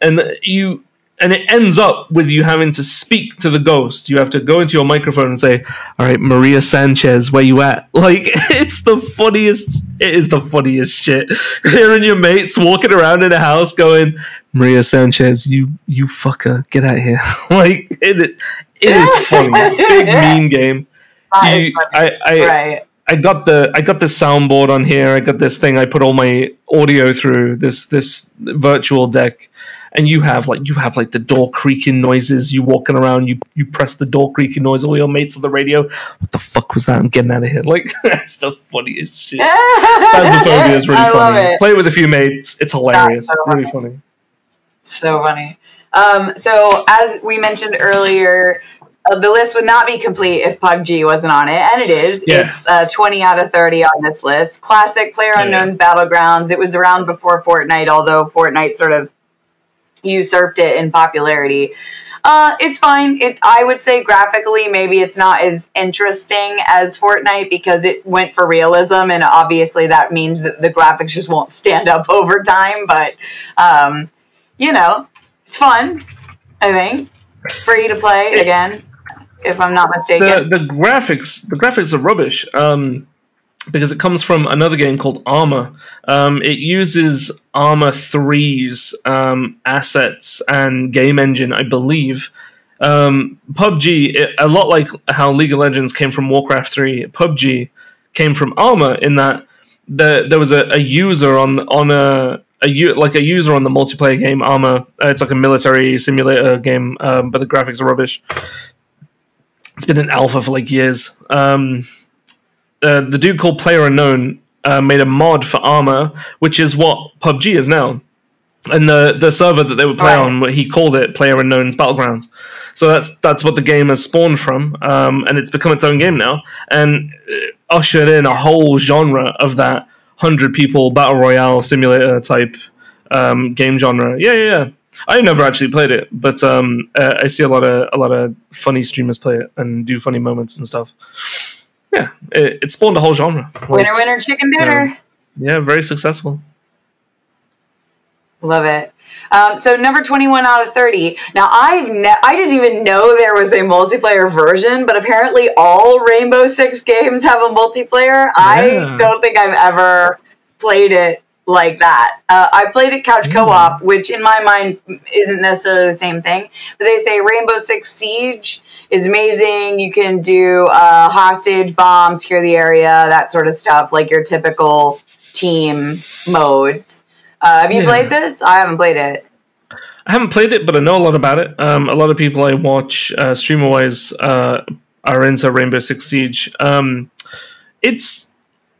[SPEAKER 2] and you and it ends up with you having to speak to the ghost. You have to go into your microphone and say, "All right, Maria Sanchez, where you at?" Like it's the funniest. It is the funniest shit. Hearing your mates walking around in a house going, "Maria Sanchez, you you fucker, get out here!" like it, it is funny. Big meme game. You, I, I, right. I got the I got the soundboard on here. I got this thing. I put all my audio through this this virtual deck and you have like you have like the door creaking noises. You walking around, you you press the door creaking noise. All your mates on the radio. What the fuck was that? I'm getting out of here. Like that's the funniest shit. Phasmophobia is really I funny. Play it with a few mates. It's hilarious. So really funny.
[SPEAKER 1] So funny. Um, so as we mentioned earlier, uh, the list would not be complete if PUBG wasn't on it, and it is. Yeah. It's uh, 20 out of 30 on this list. Classic Player Unknown's yeah. Battlegrounds. It was around before Fortnite, although Fortnite sort of usurped it in popularity. Uh, it's fine. It I would say graphically maybe it's not as interesting as Fortnite because it went for realism, and obviously that means that the graphics just won't stand up over time. But um, you know, it's fun. I think. Free to play again, if I'm not mistaken.
[SPEAKER 2] The, the graphics, the graphics are rubbish. Um, because it comes from another game called Arma. Um, it uses Arma 3's um, assets and game engine, I believe. Um, PUBG, it, a lot like how League of Legends came from Warcraft 3, PUBG came from Arma in that the, there was a, a user on on a, a like a user on the multiplayer game Arma. Uh, it's like a military simulator game, um, but the graphics are rubbish. It's been in alpha for like years. Um, uh, the dude called Player Unknown uh, made a mod for Arma, which is what PUBG is now. And the the server that they would play right. on, he called it Player Unknown's Battlegrounds. So that's that's what the game has spawned from, um, and it's become its own game now, and uh, ushered in a whole genre of that hundred people battle royale simulator type um, game genre. Yeah, yeah, yeah. I've never actually played it, but um, uh, I see a lot of a lot of funny streamers play it and do funny moments and stuff yeah, it, it spawned a whole genre.
[SPEAKER 1] Like, winner, winner, chicken dinner.
[SPEAKER 2] yeah, very successful.
[SPEAKER 1] Love it. Um, so number 21 out of 30. Now I've ne- I didn't even know there was a multiplayer version, but apparently all Rainbow Six games have a multiplayer. Yeah. I don't think I've ever played it like that. Uh, I played it couch co-op, which in my mind isn't necessarily the same thing. But they say Rainbow Six Siege is amazing. You can do uh, hostage bomb, secure the area, that sort of stuff, like your typical team modes. Uh, have you yeah. played this? I haven't played it.
[SPEAKER 2] I haven't played it, but I know a lot about it. Um, a lot of people I watch uh, streamer wise uh, are into Rainbow Six Siege. Um, it's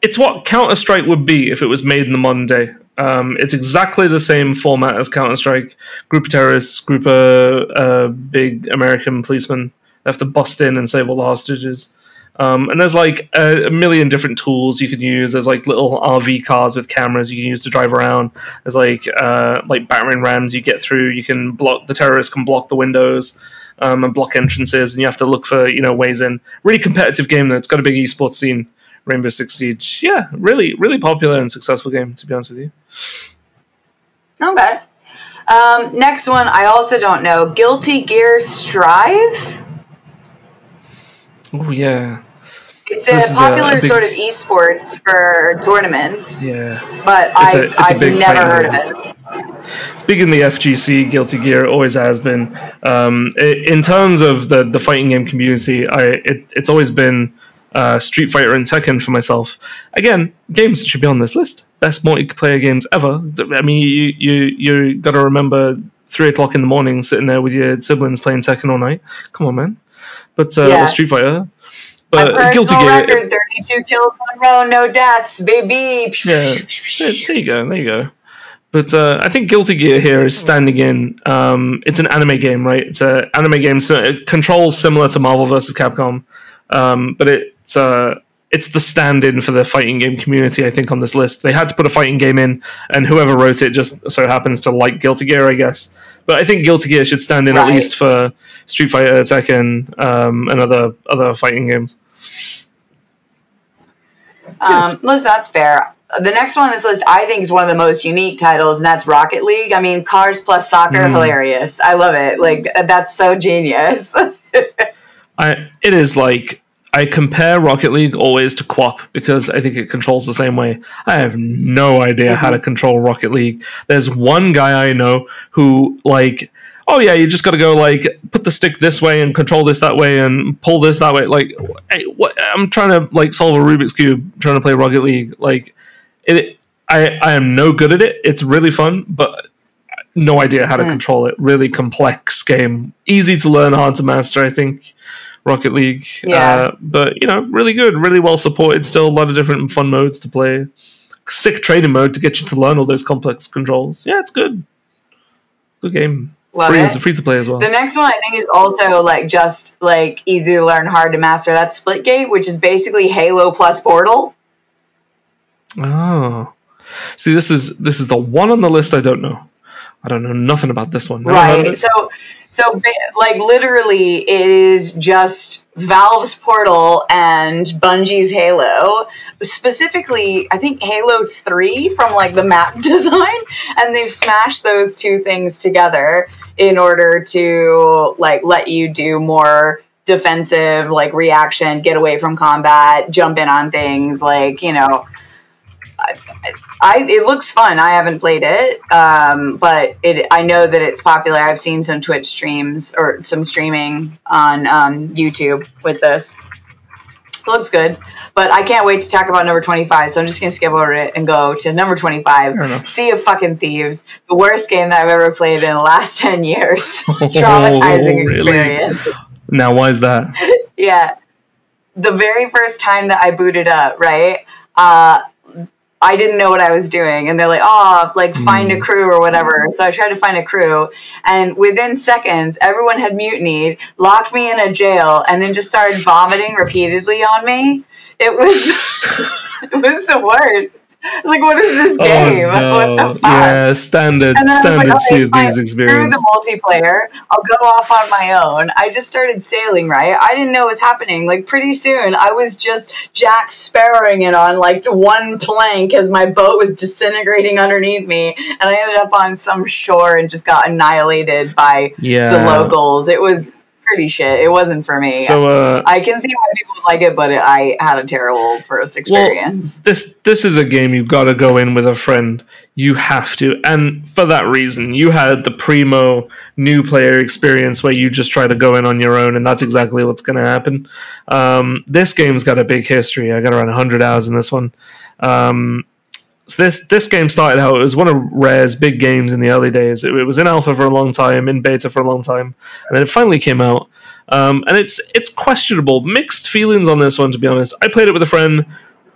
[SPEAKER 2] it's what Counter Strike would be if it was made in the modern day. Um, it's exactly the same format as Counter Strike. Group of terrorists, group of uh, big American policemen they have to bust in and save all the hostages. Um, and there's like a, a, million different tools you can use. There's like little RV cars with cameras you can use to drive around. There's like uh, like battering rams you get through. You can block the terrorists can block the windows um, and block entrances, and you have to look for you know ways in. Really competitive game though. It's got a big esports scene. Rainbow Six Siege, yeah, really really popular and successful game to be honest with you.
[SPEAKER 1] Not bad. Um, next one, I also don't know. Guilty Gear Strive.
[SPEAKER 2] Oh yeah.
[SPEAKER 1] It's so a popular a, a big... sort of esports for tournaments.
[SPEAKER 2] Yeah.
[SPEAKER 1] But I, I've never heard of it.
[SPEAKER 2] It's big in the FGC, Guilty Gear, always has been. Um, it, in terms of the, the fighting game community, I it, it's always been uh, Street Fighter and Tekken for myself. Again, games that should be on this list. Best multiplayer games ever. I mean, you you you got to remember three o'clock in the morning sitting there with your siblings playing Tekken all night. Come on, man but uh, yeah. Street Fighter.
[SPEAKER 1] But My Guilty Gear, record: thirty-two kills in a row, no deaths, baby.
[SPEAKER 2] Yeah, there, there you go, there you go. But uh, I think Guilty Gear here is standing in. Um, it's an anime game, right? It's an anime game. So it controls similar to Marvel vs. Capcom, um, but it's uh, it's the stand-in for the fighting game community. I think on this list, they had to put a fighting game in, and whoever wrote it just so happens to like Guilty Gear, I guess. But I think Guilty Gear should stand in right. at least for Street Fighter, Tekken, um, and other other fighting games.
[SPEAKER 1] Um, yes. that's fair. The next one on this list, I think, is one of the most unique titles, and that's Rocket League. I mean, cars plus soccer, mm. hilarious. I love it. Like that's so genius.
[SPEAKER 2] I it is like I compare Rocket League always to QWOP because I think it controls the same way. I have no idea mm-hmm. how to control Rocket League. There's one guy I know who like oh yeah, you just got to go like put the stick this way and control this that way and pull this that way. Like, what, I'm trying to like solve a Rubik's cube, trying to play Rocket League. Like, it, I I am no good at it. It's really fun, but no idea how to mm. control it. Really complex game, easy to learn, hard to master. I think. Rocket League. Yeah. Uh, but you know, really good, really well supported. Still a lot of different fun modes to play. Sick training mode to get you to learn all those complex controls. Yeah, it's good. Good game.
[SPEAKER 1] Love
[SPEAKER 2] free,
[SPEAKER 1] it.
[SPEAKER 2] free to play as well.
[SPEAKER 1] The next one I think is also like just like easy to learn, hard to master. That's Splitgate, which is basically Halo plus Portal.
[SPEAKER 2] Oh, see, this is this is the one on the list I don't know. I don't know nothing about this one.
[SPEAKER 1] Right. So, so like literally, it is just Valve's Portal and Bungie's Halo. Specifically, I think Halo Three from like the map design, and they've smashed those two things together in order to like let you do more defensive like reaction, get away from combat, jump in on things, like you know I, it looks fun. I haven't played it, um, but it I know that it's popular. I've seen some Twitch streams or some streaming on um, YouTube with this. It looks good, but I can't wait to talk about number twenty-five. So I'm just gonna skip over it and go to number twenty-five. Sea of fucking Thieves, the worst game that I've ever played in the last ten years. Traumatizing oh, experience.
[SPEAKER 2] Now, why is that?
[SPEAKER 1] yeah, the very first time that I booted up, right? Uh, I didn't know what I was doing. And they're like, oh, like find a hmm. crew or whatever. So I tried to find a crew. And within seconds, everyone had mutinied, locked me in a jail, and then just started vomiting repeatedly on me. It was, it was the worst like, what is this oh, game? Oh, no. What the fuck?
[SPEAKER 2] Yeah, standard, standard like, okay, Thieves experience.
[SPEAKER 1] Through the multiplayer, I'll go off on my own. I just started sailing, right? I didn't know what was happening. Like, pretty soon, I was just Jack Sparrowing it on, like, one plank as my boat was disintegrating underneath me. And I ended up on some shore and just got annihilated by yeah. the locals. It was pretty shit. It wasn't for me.
[SPEAKER 2] So uh,
[SPEAKER 1] I can see why people would like it, but it, I had a terrible first experience.
[SPEAKER 2] Well, this this is a game you've got to go in with a friend. You have to, and for that reason, you had the primo new player experience where you just try to go in on your own, and that's exactly what's going to happen. Um, this game's got a big history. I got around 100 hours in this one. Um, this this game started out. It was one of Rare's big games in the early days. It, it, was in alpha for a long time, in beta for a long time, and then it finally came out. Um, and it's it's questionable, mixed feelings on this one. To be honest, I played it with a friend.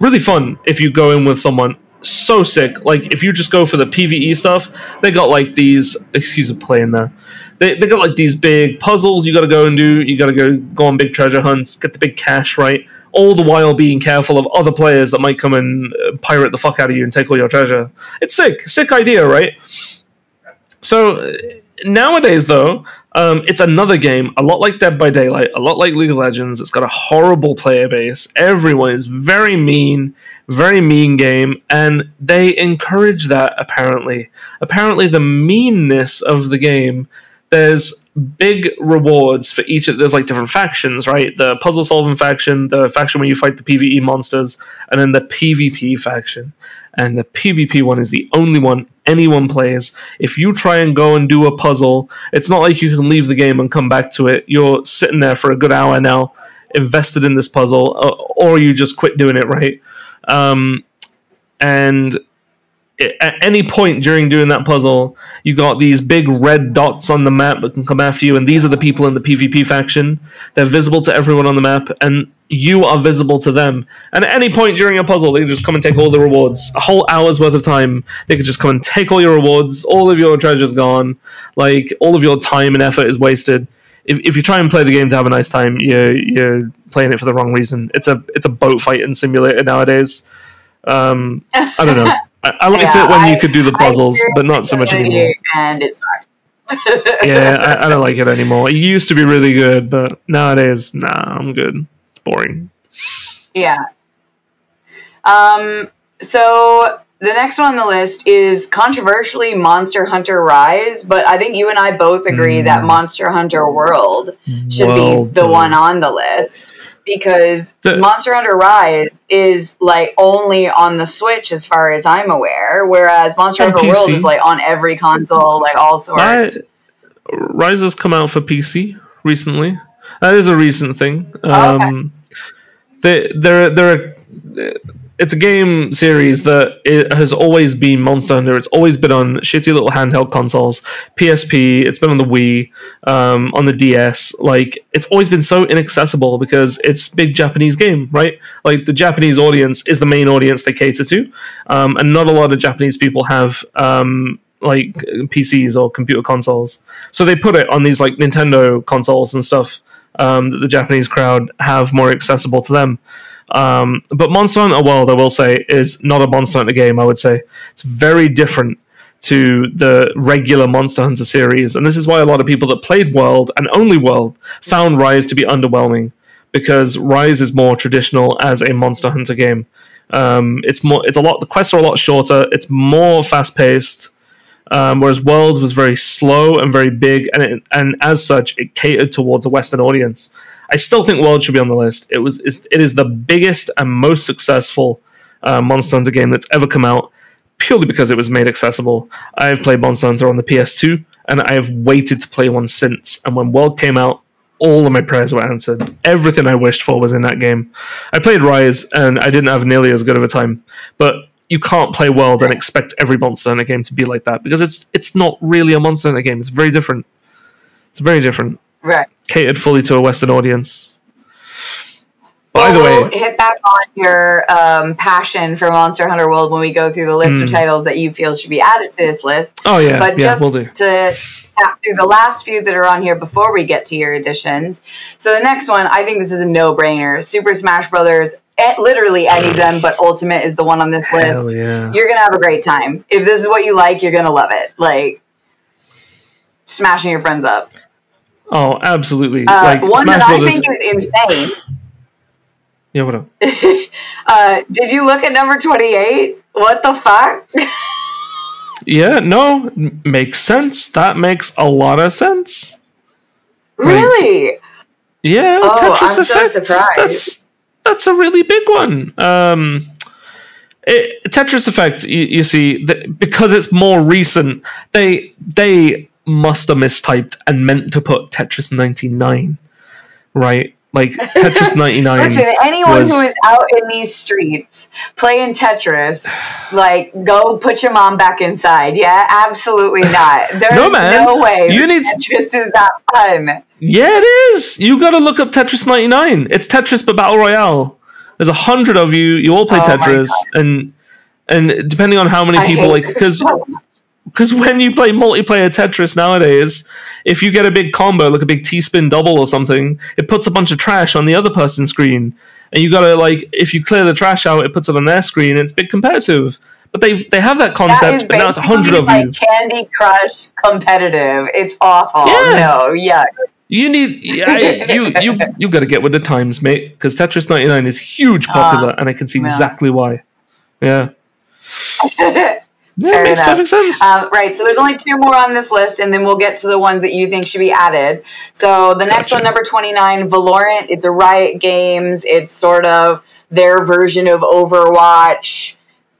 [SPEAKER 2] Really fun if you go in with someone. So sick. Like if you just go for the PVE stuff, they got like these. Excuse me, playing there. They, they got like these big puzzles you got to go and do. You got to go go on big treasure hunts, get the big cash right all the while being careful of other players that might come and uh, pirate the fuck out of you and take all your treasure. It's sick, sick idea, right? So uh, nowadays, though, um, it's another game, a lot like Dead by Daylight, a lot like League of Legends. It's got a horrible player base. Everyone is very mean, very mean game, and they encourage that. Apparently, apparently, the meanness of the game there's big rewards for each of there's like different factions, right? The puzzle solving faction, the faction where you fight the PvE monsters, and then the PvP faction. And the PvP one is the only one anyone plays. If you try and go and do a puzzle, it's not like you can leave the game and come back to it. You're sitting there for a good hour now, invested in this puzzle, or you just quit doing it, right? Um, and at any point during doing that puzzle, you got these big red dots on the map that can come after you, and these are the people in the PvP faction. They're visible to everyone on the map, and you are visible to them. And at any point during a puzzle, they can just come and take all the rewards. A whole hour's worth of time, they could just come and take all your rewards. All of your treasure's gone. Like all of your time and effort is wasted. If, if you try and play the game to have a nice time, you're you're playing it for the wrong reason. It's a it's a boat fighting simulator nowadays. Um, I don't know. I, I liked yeah, it when I, you could do the puzzles, but not so much anymore.
[SPEAKER 1] And it's
[SPEAKER 2] yeah, I, I, don't like it anymore. It used to be really good, but nowadays, nah, I'm good. It's boring.
[SPEAKER 1] Yeah. Um. So the next one on the list is controversially Monster Hunter Rise, but I think you and I both agree mm. that Monster Hunter World should well, be the one on the list because the, Monster Hunter Rise is like only on the Switch as far as I'm aware, whereas Monster Hunter PC. World is like on every console, like all sorts.
[SPEAKER 2] Rise has come out for PC recently. That is a recent thing. Um, okay. they, there, there are it's a game series that it has always been Monster Hunter. It's always been on shitty little handheld consoles, PSP. It's been on the Wii, um, on the DS. Like it's always been so inaccessible because it's big Japanese game, right? Like the Japanese audience is the main audience they cater to, um, and not a lot of Japanese people have. Um, like PCs or computer consoles, so they put it on these like Nintendo consoles and stuff um, that the Japanese crowd have more accessible to them. Um, but Monster Hunter World, I will say, is not a Monster Hunter game. I would say it's very different to the regular Monster Hunter series, and this is why a lot of people that played World and only World found Rise to be underwhelming because Rise is more traditional as a Monster Hunter game. Um, it's more, it's a lot. The quests are a lot shorter. It's more fast paced. Um, whereas World was very slow and very big, and it, and as such, it catered towards a Western audience. I still think World should be on the list. It was it is the biggest and most successful uh, Monster Hunter game that's ever come out, purely because it was made accessible. I have played Monster Hunter on the PS2, and I have waited to play one since. And when World came out, all of my prayers were answered. Everything I wished for was in that game. I played Rise, and I didn't have nearly as good of a time, but you can't play World and expect every Monster Hunter game to be like that because it's it's not really a Monster Hunter game. It's very different. It's very different.
[SPEAKER 1] Right.
[SPEAKER 2] Catered fully to a Western audience.
[SPEAKER 1] By well, the way, hit back on your um, passion for Monster Hunter World when we go through the list mm. of hmm. titles that you feel should be added to this list.
[SPEAKER 2] Oh yeah,
[SPEAKER 1] but
[SPEAKER 2] yeah,
[SPEAKER 1] just
[SPEAKER 2] we'll
[SPEAKER 1] to tap through the last few that are on here before we get to your additions. So the next one, I think this is a no-brainer. Super Smash Brothers literally any of them, but Ultimate is the one on this list.
[SPEAKER 2] Yeah.
[SPEAKER 1] You're gonna have a great time. If this is what you like, you're gonna love it. Like smashing your friends up.
[SPEAKER 2] Oh, absolutely!
[SPEAKER 1] Uh,
[SPEAKER 2] like
[SPEAKER 1] one Smash that Brothers. I think is insane.
[SPEAKER 2] Yeah, what up?
[SPEAKER 1] uh, did you look at number twenty-eight? What the fuck?
[SPEAKER 2] yeah, no, makes sense. That makes a lot of sense.
[SPEAKER 1] Really?
[SPEAKER 2] Like, yeah,
[SPEAKER 1] oh,
[SPEAKER 2] Tetris
[SPEAKER 1] I'm
[SPEAKER 2] Effect.
[SPEAKER 1] so surprised.
[SPEAKER 2] That's that's a really big one. Um, it, Tetris Effect, you, you see, the, because it's more recent, they they must have mistyped and meant to put Tetris 99, right? Like Tetris 99.
[SPEAKER 1] Listen, anyone
[SPEAKER 2] was,
[SPEAKER 1] who is out in these streets playing Tetris, like go put your mom back inside. Yeah, absolutely not. There's no, man. no way. You need Tetris is that fun.
[SPEAKER 2] Yeah, it is. You got to look up Tetris 99. It's Tetris but battle royale. There's a hundred of you. You all play oh Tetris, and and depending on how many people like because because when you play multiplayer Tetris nowadays, if you get a big combo like a big T spin double or something, it puts a bunch of trash on the other person's screen, and you gotta like if you clear the trash out, it puts it on their screen. It's big competitive. But they they have that concept, that but now it's a hundred of
[SPEAKER 1] like
[SPEAKER 2] you.
[SPEAKER 1] Candy Crush competitive. It's awful. Yeah. No, yeah.
[SPEAKER 2] You need yeah, you you you got to get with the times, mate. Because Tetris 99 is huge popular, uh, and I can see exactly why. Yeah. Yeah, makes enough. perfect sense.
[SPEAKER 1] Um, right, so there's only two more on this list, and then we'll get to the ones that you think should be added. So the next gotcha. one, number 29, Valorant. It's a Riot Games. It's sort of their version of Overwatch.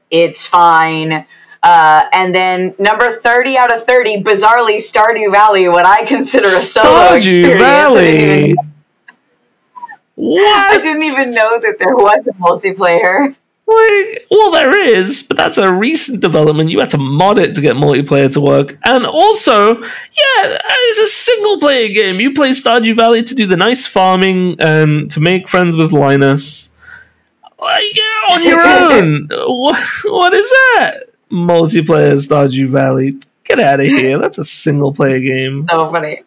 [SPEAKER 1] It's fine. Uh, and then number 30 out of 30, bizarrely, Stardew Valley, what I consider a solo Stardew experience.
[SPEAKER 2] Valley.
[SPEAKER 1] What? I didn't even know that there was a multiplayer.
[SPEAKER 2] Like, well, there is, but that's a recent development. You had to mod it to get multiplayer to work. And also, yeah, it's a single player game. You play Stardew Valley to do the nice farming and to make friends with Linus. Like, yeah, on your own. what, what is that? Multiplayer Stardew Valley. Get out of here. That's a single player game.
[SPEAKER 1] So funny.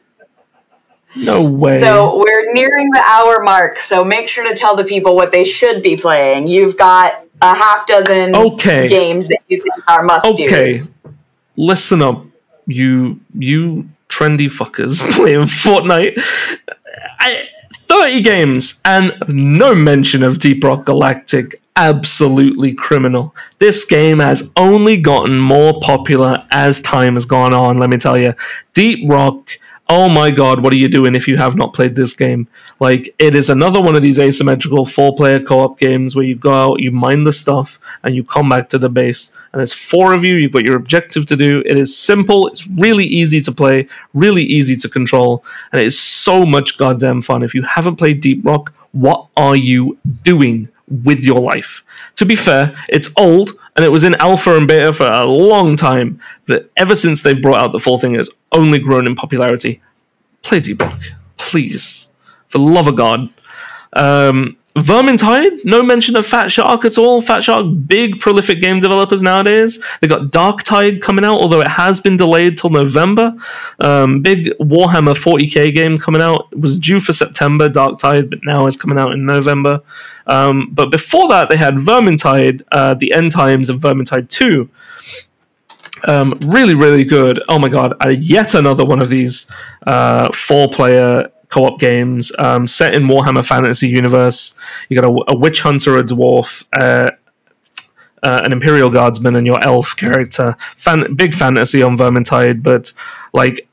[SPEAKER 2] No way.
[SPEAKER 1] So we're nearing the hour mark, so make sure to tell the people what they should be playing. You've got a half dozen
[SPEAKER 2] okay.
[SPEAKER 1] games that you think are must
[SPEAKER 2] Okay. Listen up, you you trendy fuckers playing Fortnite. I, 30 games and no mention of Deep Rock Galactic. Absolutely criminal. This game has only gotten more popular as time has gone on, let me tell you. Deep Rock oh my god, what are you doing if you have not played this game? Like, it is another one of these asymmetrical four player co op games where you go out, you mine the stuff, and you come back to the base. And there's four of you, you've got your objective to do. It is simple, it's really easy to play, really easy to control, and it is so much goddamn fun. If you haven't played Deep Rock, what are you doing with your life? To be fair, it's old and it was in alpha and beta for a long time. But ever since they've brought out the full thing, it's only grown in popularity. Play Deep Rock, please, for the love of God. Um, Vermintide, no mention of Fat Shark at all. Fat Shark, big prolific game developers nowadays. They got Darktide coming out, although it has been delayed till November. Um, big Warhammer 40k game coming out. It was due for September, Darktide, but now it's coming out in November. Um, but before that, they had Vermintide, uh, the End Times of Vermintide 2. Um, really, really good. Oh my god, uh, yet another one of these uh, four-player co-op games um, set in Warhammer Fantasy Universe. You got a, a witch hunter, a dwarf, uh, uh, an Imperial Guardsman, and your elf character. Fan- big fantasy on Vermintide, but like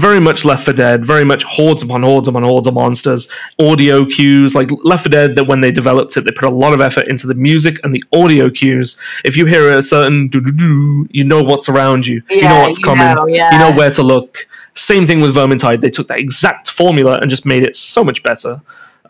[SPEAKER 2] very much Left 4 Dead, very much hordes upon hordes upon hordes of monsters, audio cues, like Left 4 Dead, that when they developed it, they put a lot of effort into the music and the audio cues. If you hear a certain doo-doo-doo, you know what's around you.
[SPEAKER 1] Yeah,
[SPEAKER 2] you know what's
[SPEAKER 1] you
[SPEAKER 2] coming.
[SPEAKER 1] know, yeah.
[SPEAKER 2] You know where to look. Same thing with Vermintide. They took that exact formula and just made it so much better.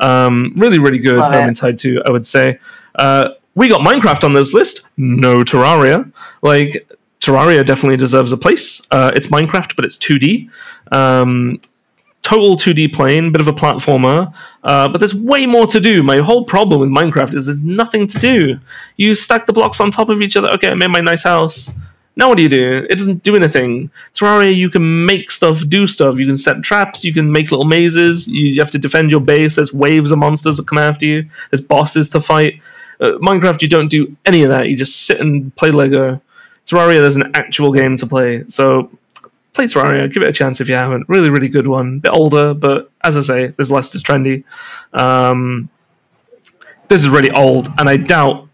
[SPEAKER 2] Um, really, really good
[SPEAKER 1] Love it.
[SPEAKER 2] Vermintide 2, I would say. Uh, we got Minecraft on this list. No Terraria. Like, Terraria definitely deserves a place. Uh, it's Minecraft, but it's 2D. Um, total 2D plane, bit of a platformer, uh, but there's way more to do. My whole problem with Minecraft is there's nothing to do. You stack the blocks on top of each other. Okay, I made my nice house. Now what do you do? It doesn't do anything. Terraria, you can make stuff, do stuff. You can set traps. You can make little mazes. You have to defend your base. There's waves of monsters that come after you. There's bosses to fight. Uh, Minecraft, you don't do any of that. You just sit and play Lego. Terraria, there's an actual game to play. So play Terraria. Give it a chance if you haven't. Really, really good one. Bit older, but as I say, there's less that's trendy. Um, this is really old, and I doubt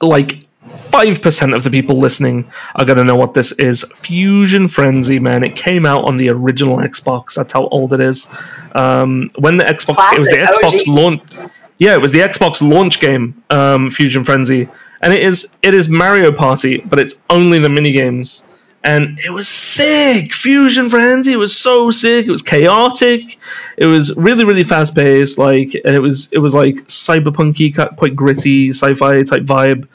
[SPEAKER 2] like five percent of the people listening are gonna know what this is. Fusion Frenzy, man. It came out on the original Xbox. That's how old it is. Um, when the Xbox, it was the Xbox launch. Yeah, it was the Xbox launch game, um, Fusion Frenzy, and it is it is Mario Party, but it's only the mini games, and it was sick. Fusion Frenzy, was so sick. It was chaotic. It was really really fast paced, like, and it was it was like cyberpunky, quite gritty, sci-fi type vibe.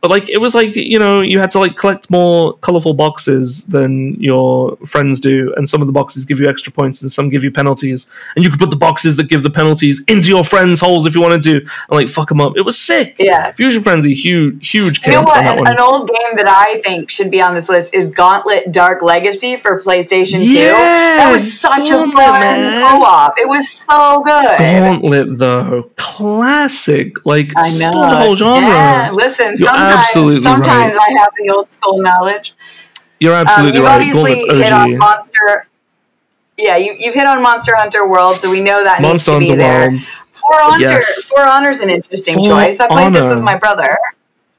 [SPEAKER 2] But like it was like you know you had to like collect more colorful boxes than your friends do, and some of the boxes give you extra points and some give you penalties, and you could put the boxes that give the penalties into your friends' holes if you wanted to, and like fuck them up. It was sick.
[SPEAKER 1] Yeah.
[SPEAKER 2] Fusion Frenzy, huge, huge
[SPEAKER 1] You know what? An, an old game that I think should be on this list is Gauntlet Dark Legacy for PlayStation 2. That was such a
[SPEAKER 2] Gauntlet,
[SPEAKER 1] fun
[SPEAKER 2] man.
[SPEAKER 1] co-op. It was so good.
[SPEAKER 2] Gauntlet though, classic, like
[SPEAKER 1] I know.
[SPEAKER 2] the whole genre.
[SPEAKER 1] Yeah, listen,
[SPEAKER 2] You're absolutely
[SPEAKER 1] sometimes
[SPEAKER 2] right.
[SPEAKER 1] I have the old school knowledge.
[SPEAKER 2] You're
[SPEAKER 1] Um,
[SPEAKER 2] absolutely
[SPEAKER 1] you've
[SPEAKER 2] right.
[SPEAKER 1] obviously hit on. Monster. Yeah, you, you've hit on Monster Hunter World, so we know that
[SPEAKER 2] Monster
[SPEAKER 1] needs to be there.
[SPEAKER 2] World.
[SPEAKER 1] For Honor,
[SPEAKER 2] Yes.
[SPEAKER 1] For Honor's an interesting
[SPEAKER 2] For
[SPEAKER 1] choice. I played this with my brother.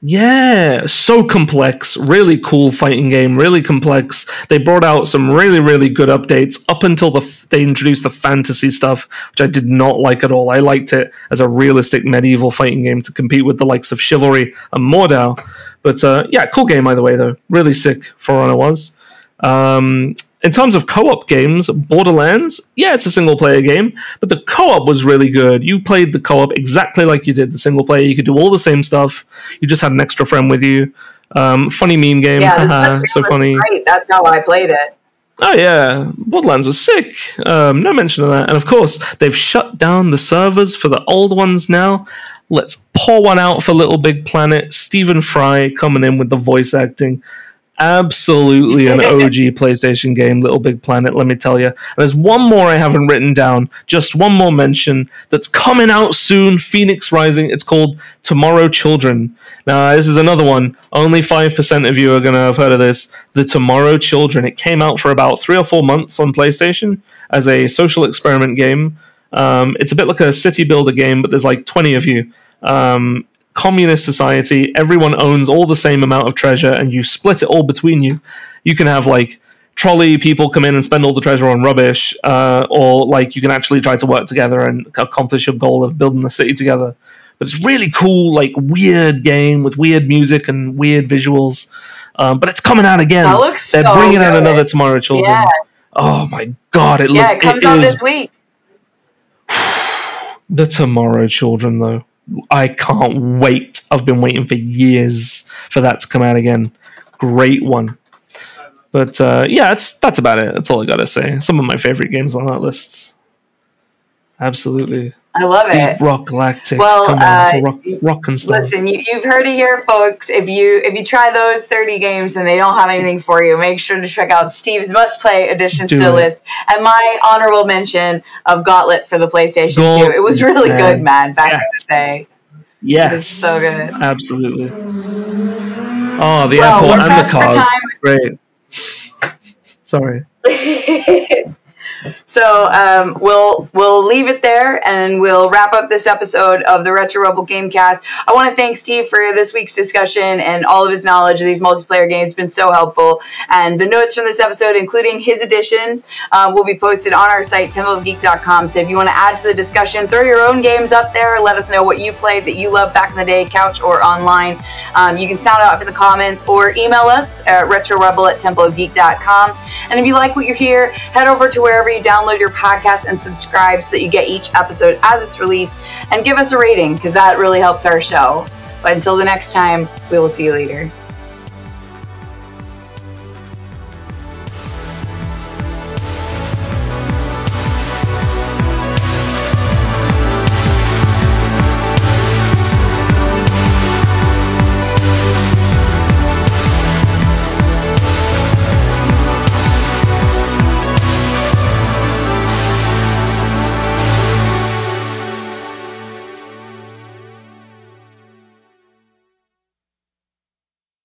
[SPEAKER 2] Yeah, so complex, really cool fighting game, really complex. They brought out some really, really good updates up until the f- they introduced the fantasy stuff, which I did not like at all. I liked it as a realistic medieval fighting game to compete with the likes of Chivalry and Mordhau. But uh, yeah, cool game either way though. Really sick For Honor was. Um, in terms of co-op games, Borderlands, yeah, it's a single-player game, but the co-op was really good. You played the co-op exactly like you did the single player. You could do all the same stuff. You just had an extra friend with you. Um, funny meme game,
[SPEAKER 1] Yeah, this
[SPEAKER 2] haha,
[SPEAKER 1] Let's
[SPEAKER 2] so funny.
[SPEAKER 1] great. That's how I played it.
[SPEAKER 2] Oh yeah, Borderlands was sick. Um, no mention of that. And of course, they've shut down the servers for the old ones now. Let's pour one out for Little Big Planet. Stephen Fry coming in with the voice acting. Absolutely an OG PlayStation game, Little Big Planet, let me tell you. And there's one more I haven't written down, just one more mention that's coming out soon Phoenix Rising. It's called Tomorrow Children. Now, this is another one. Only 5% of you are going to have heard of this. The Tomorrow Children. It came out for about three or four months on PlayStation as a social experiment game. Um, it's a bit like a city builder game, but there's like 20 of you. Um, communist society, everyone owns all the same amount of treasure, and you split it all between you. You can have like trolley people come in and spend all the treasure on rubbish, uh, or like you can actually try to work together and accomplish your goal of building the city together. But it's really cool, like weird game with weird music and weird visuals. Um, but it's coming out again.
[SPEAKER 1] That looks
[SPEAKER 2] They're
[SPEAKER 1] so
[SPEAKER 2] bringing out another Tomorrow Children.
[SPEAKER 1] Yeah,
[SPEAKER 2] Oh my god! It looks.
[SPEAKER 1] yeah,
[SPEAKER 2] look-
[SPEAKER 1] it comes
[SPEAKER 2] it
[SPEAKER 1] out
[SPEAKER 2] is
[SPEAKER 1] this week.
[SPEAKER 2] the Tomorrow Children, though. I can't wait. I've been waiting for years for that to come out again. Great one. But uh, yeah, that's that's about it. That's all I gotta say. Some of my favorite games on that list. Absolutely.
[SPEAKER 1] I love it.
[SPEAKER 2] Deep Rock Galactic.
[SPEAKER 1] Well,
[SPEAKER 2] Come on,
[SPEAKER 1] uh,
[SPEAKER 2] rock, rock and stuff.
[SPEAKER 1] Listen, you, you've heard it here, folks. If you if you try those thirty games and they don't have anything for you, make sure to check out Steve's must play additions
[SPEAKER 2] Do
[SPEAKER 1] to the list and my honorable mention of Gauntlet for the PlayStation
[SPEAKER 2] Gauntlet,
[SPEAKER 1] 2. It was really
[SPEAKER 2] man.
[SPEAKER 1] good, man. Back in the day.
[SPEAKER 2] Yes.
[SPEAKER 1] It's so good.
[SPEAKER 2] Absolutely. Oh, the
[SPEAKER 1] Well,
[SPEAKER 2] airport and the cars. Great. Sorry.
[SPEAKER 1] So um, we'll we'll leave it there, and we'll wrap up this episode of the Retro Rebel Gamecast. I want to thank Steve for this week's discussion and all of his knowledge of these multiplayer games. It's been so helpful, and the notes from this episode, including his additions, uh, will be posted on our site templeofgeek.com. So if you want to add to the discussion, throw your own games up there. Let us know what you played that you loved back in the day, couch or online. Um, you can sound out in the comments or email us at retrorebel at templeofgeek.com. And if you like what you hear, head over to wherever you download your podcast and subscribe so that you get each episode as it's released and give us a rating because that really helps our show. But until the next time, we will see you later.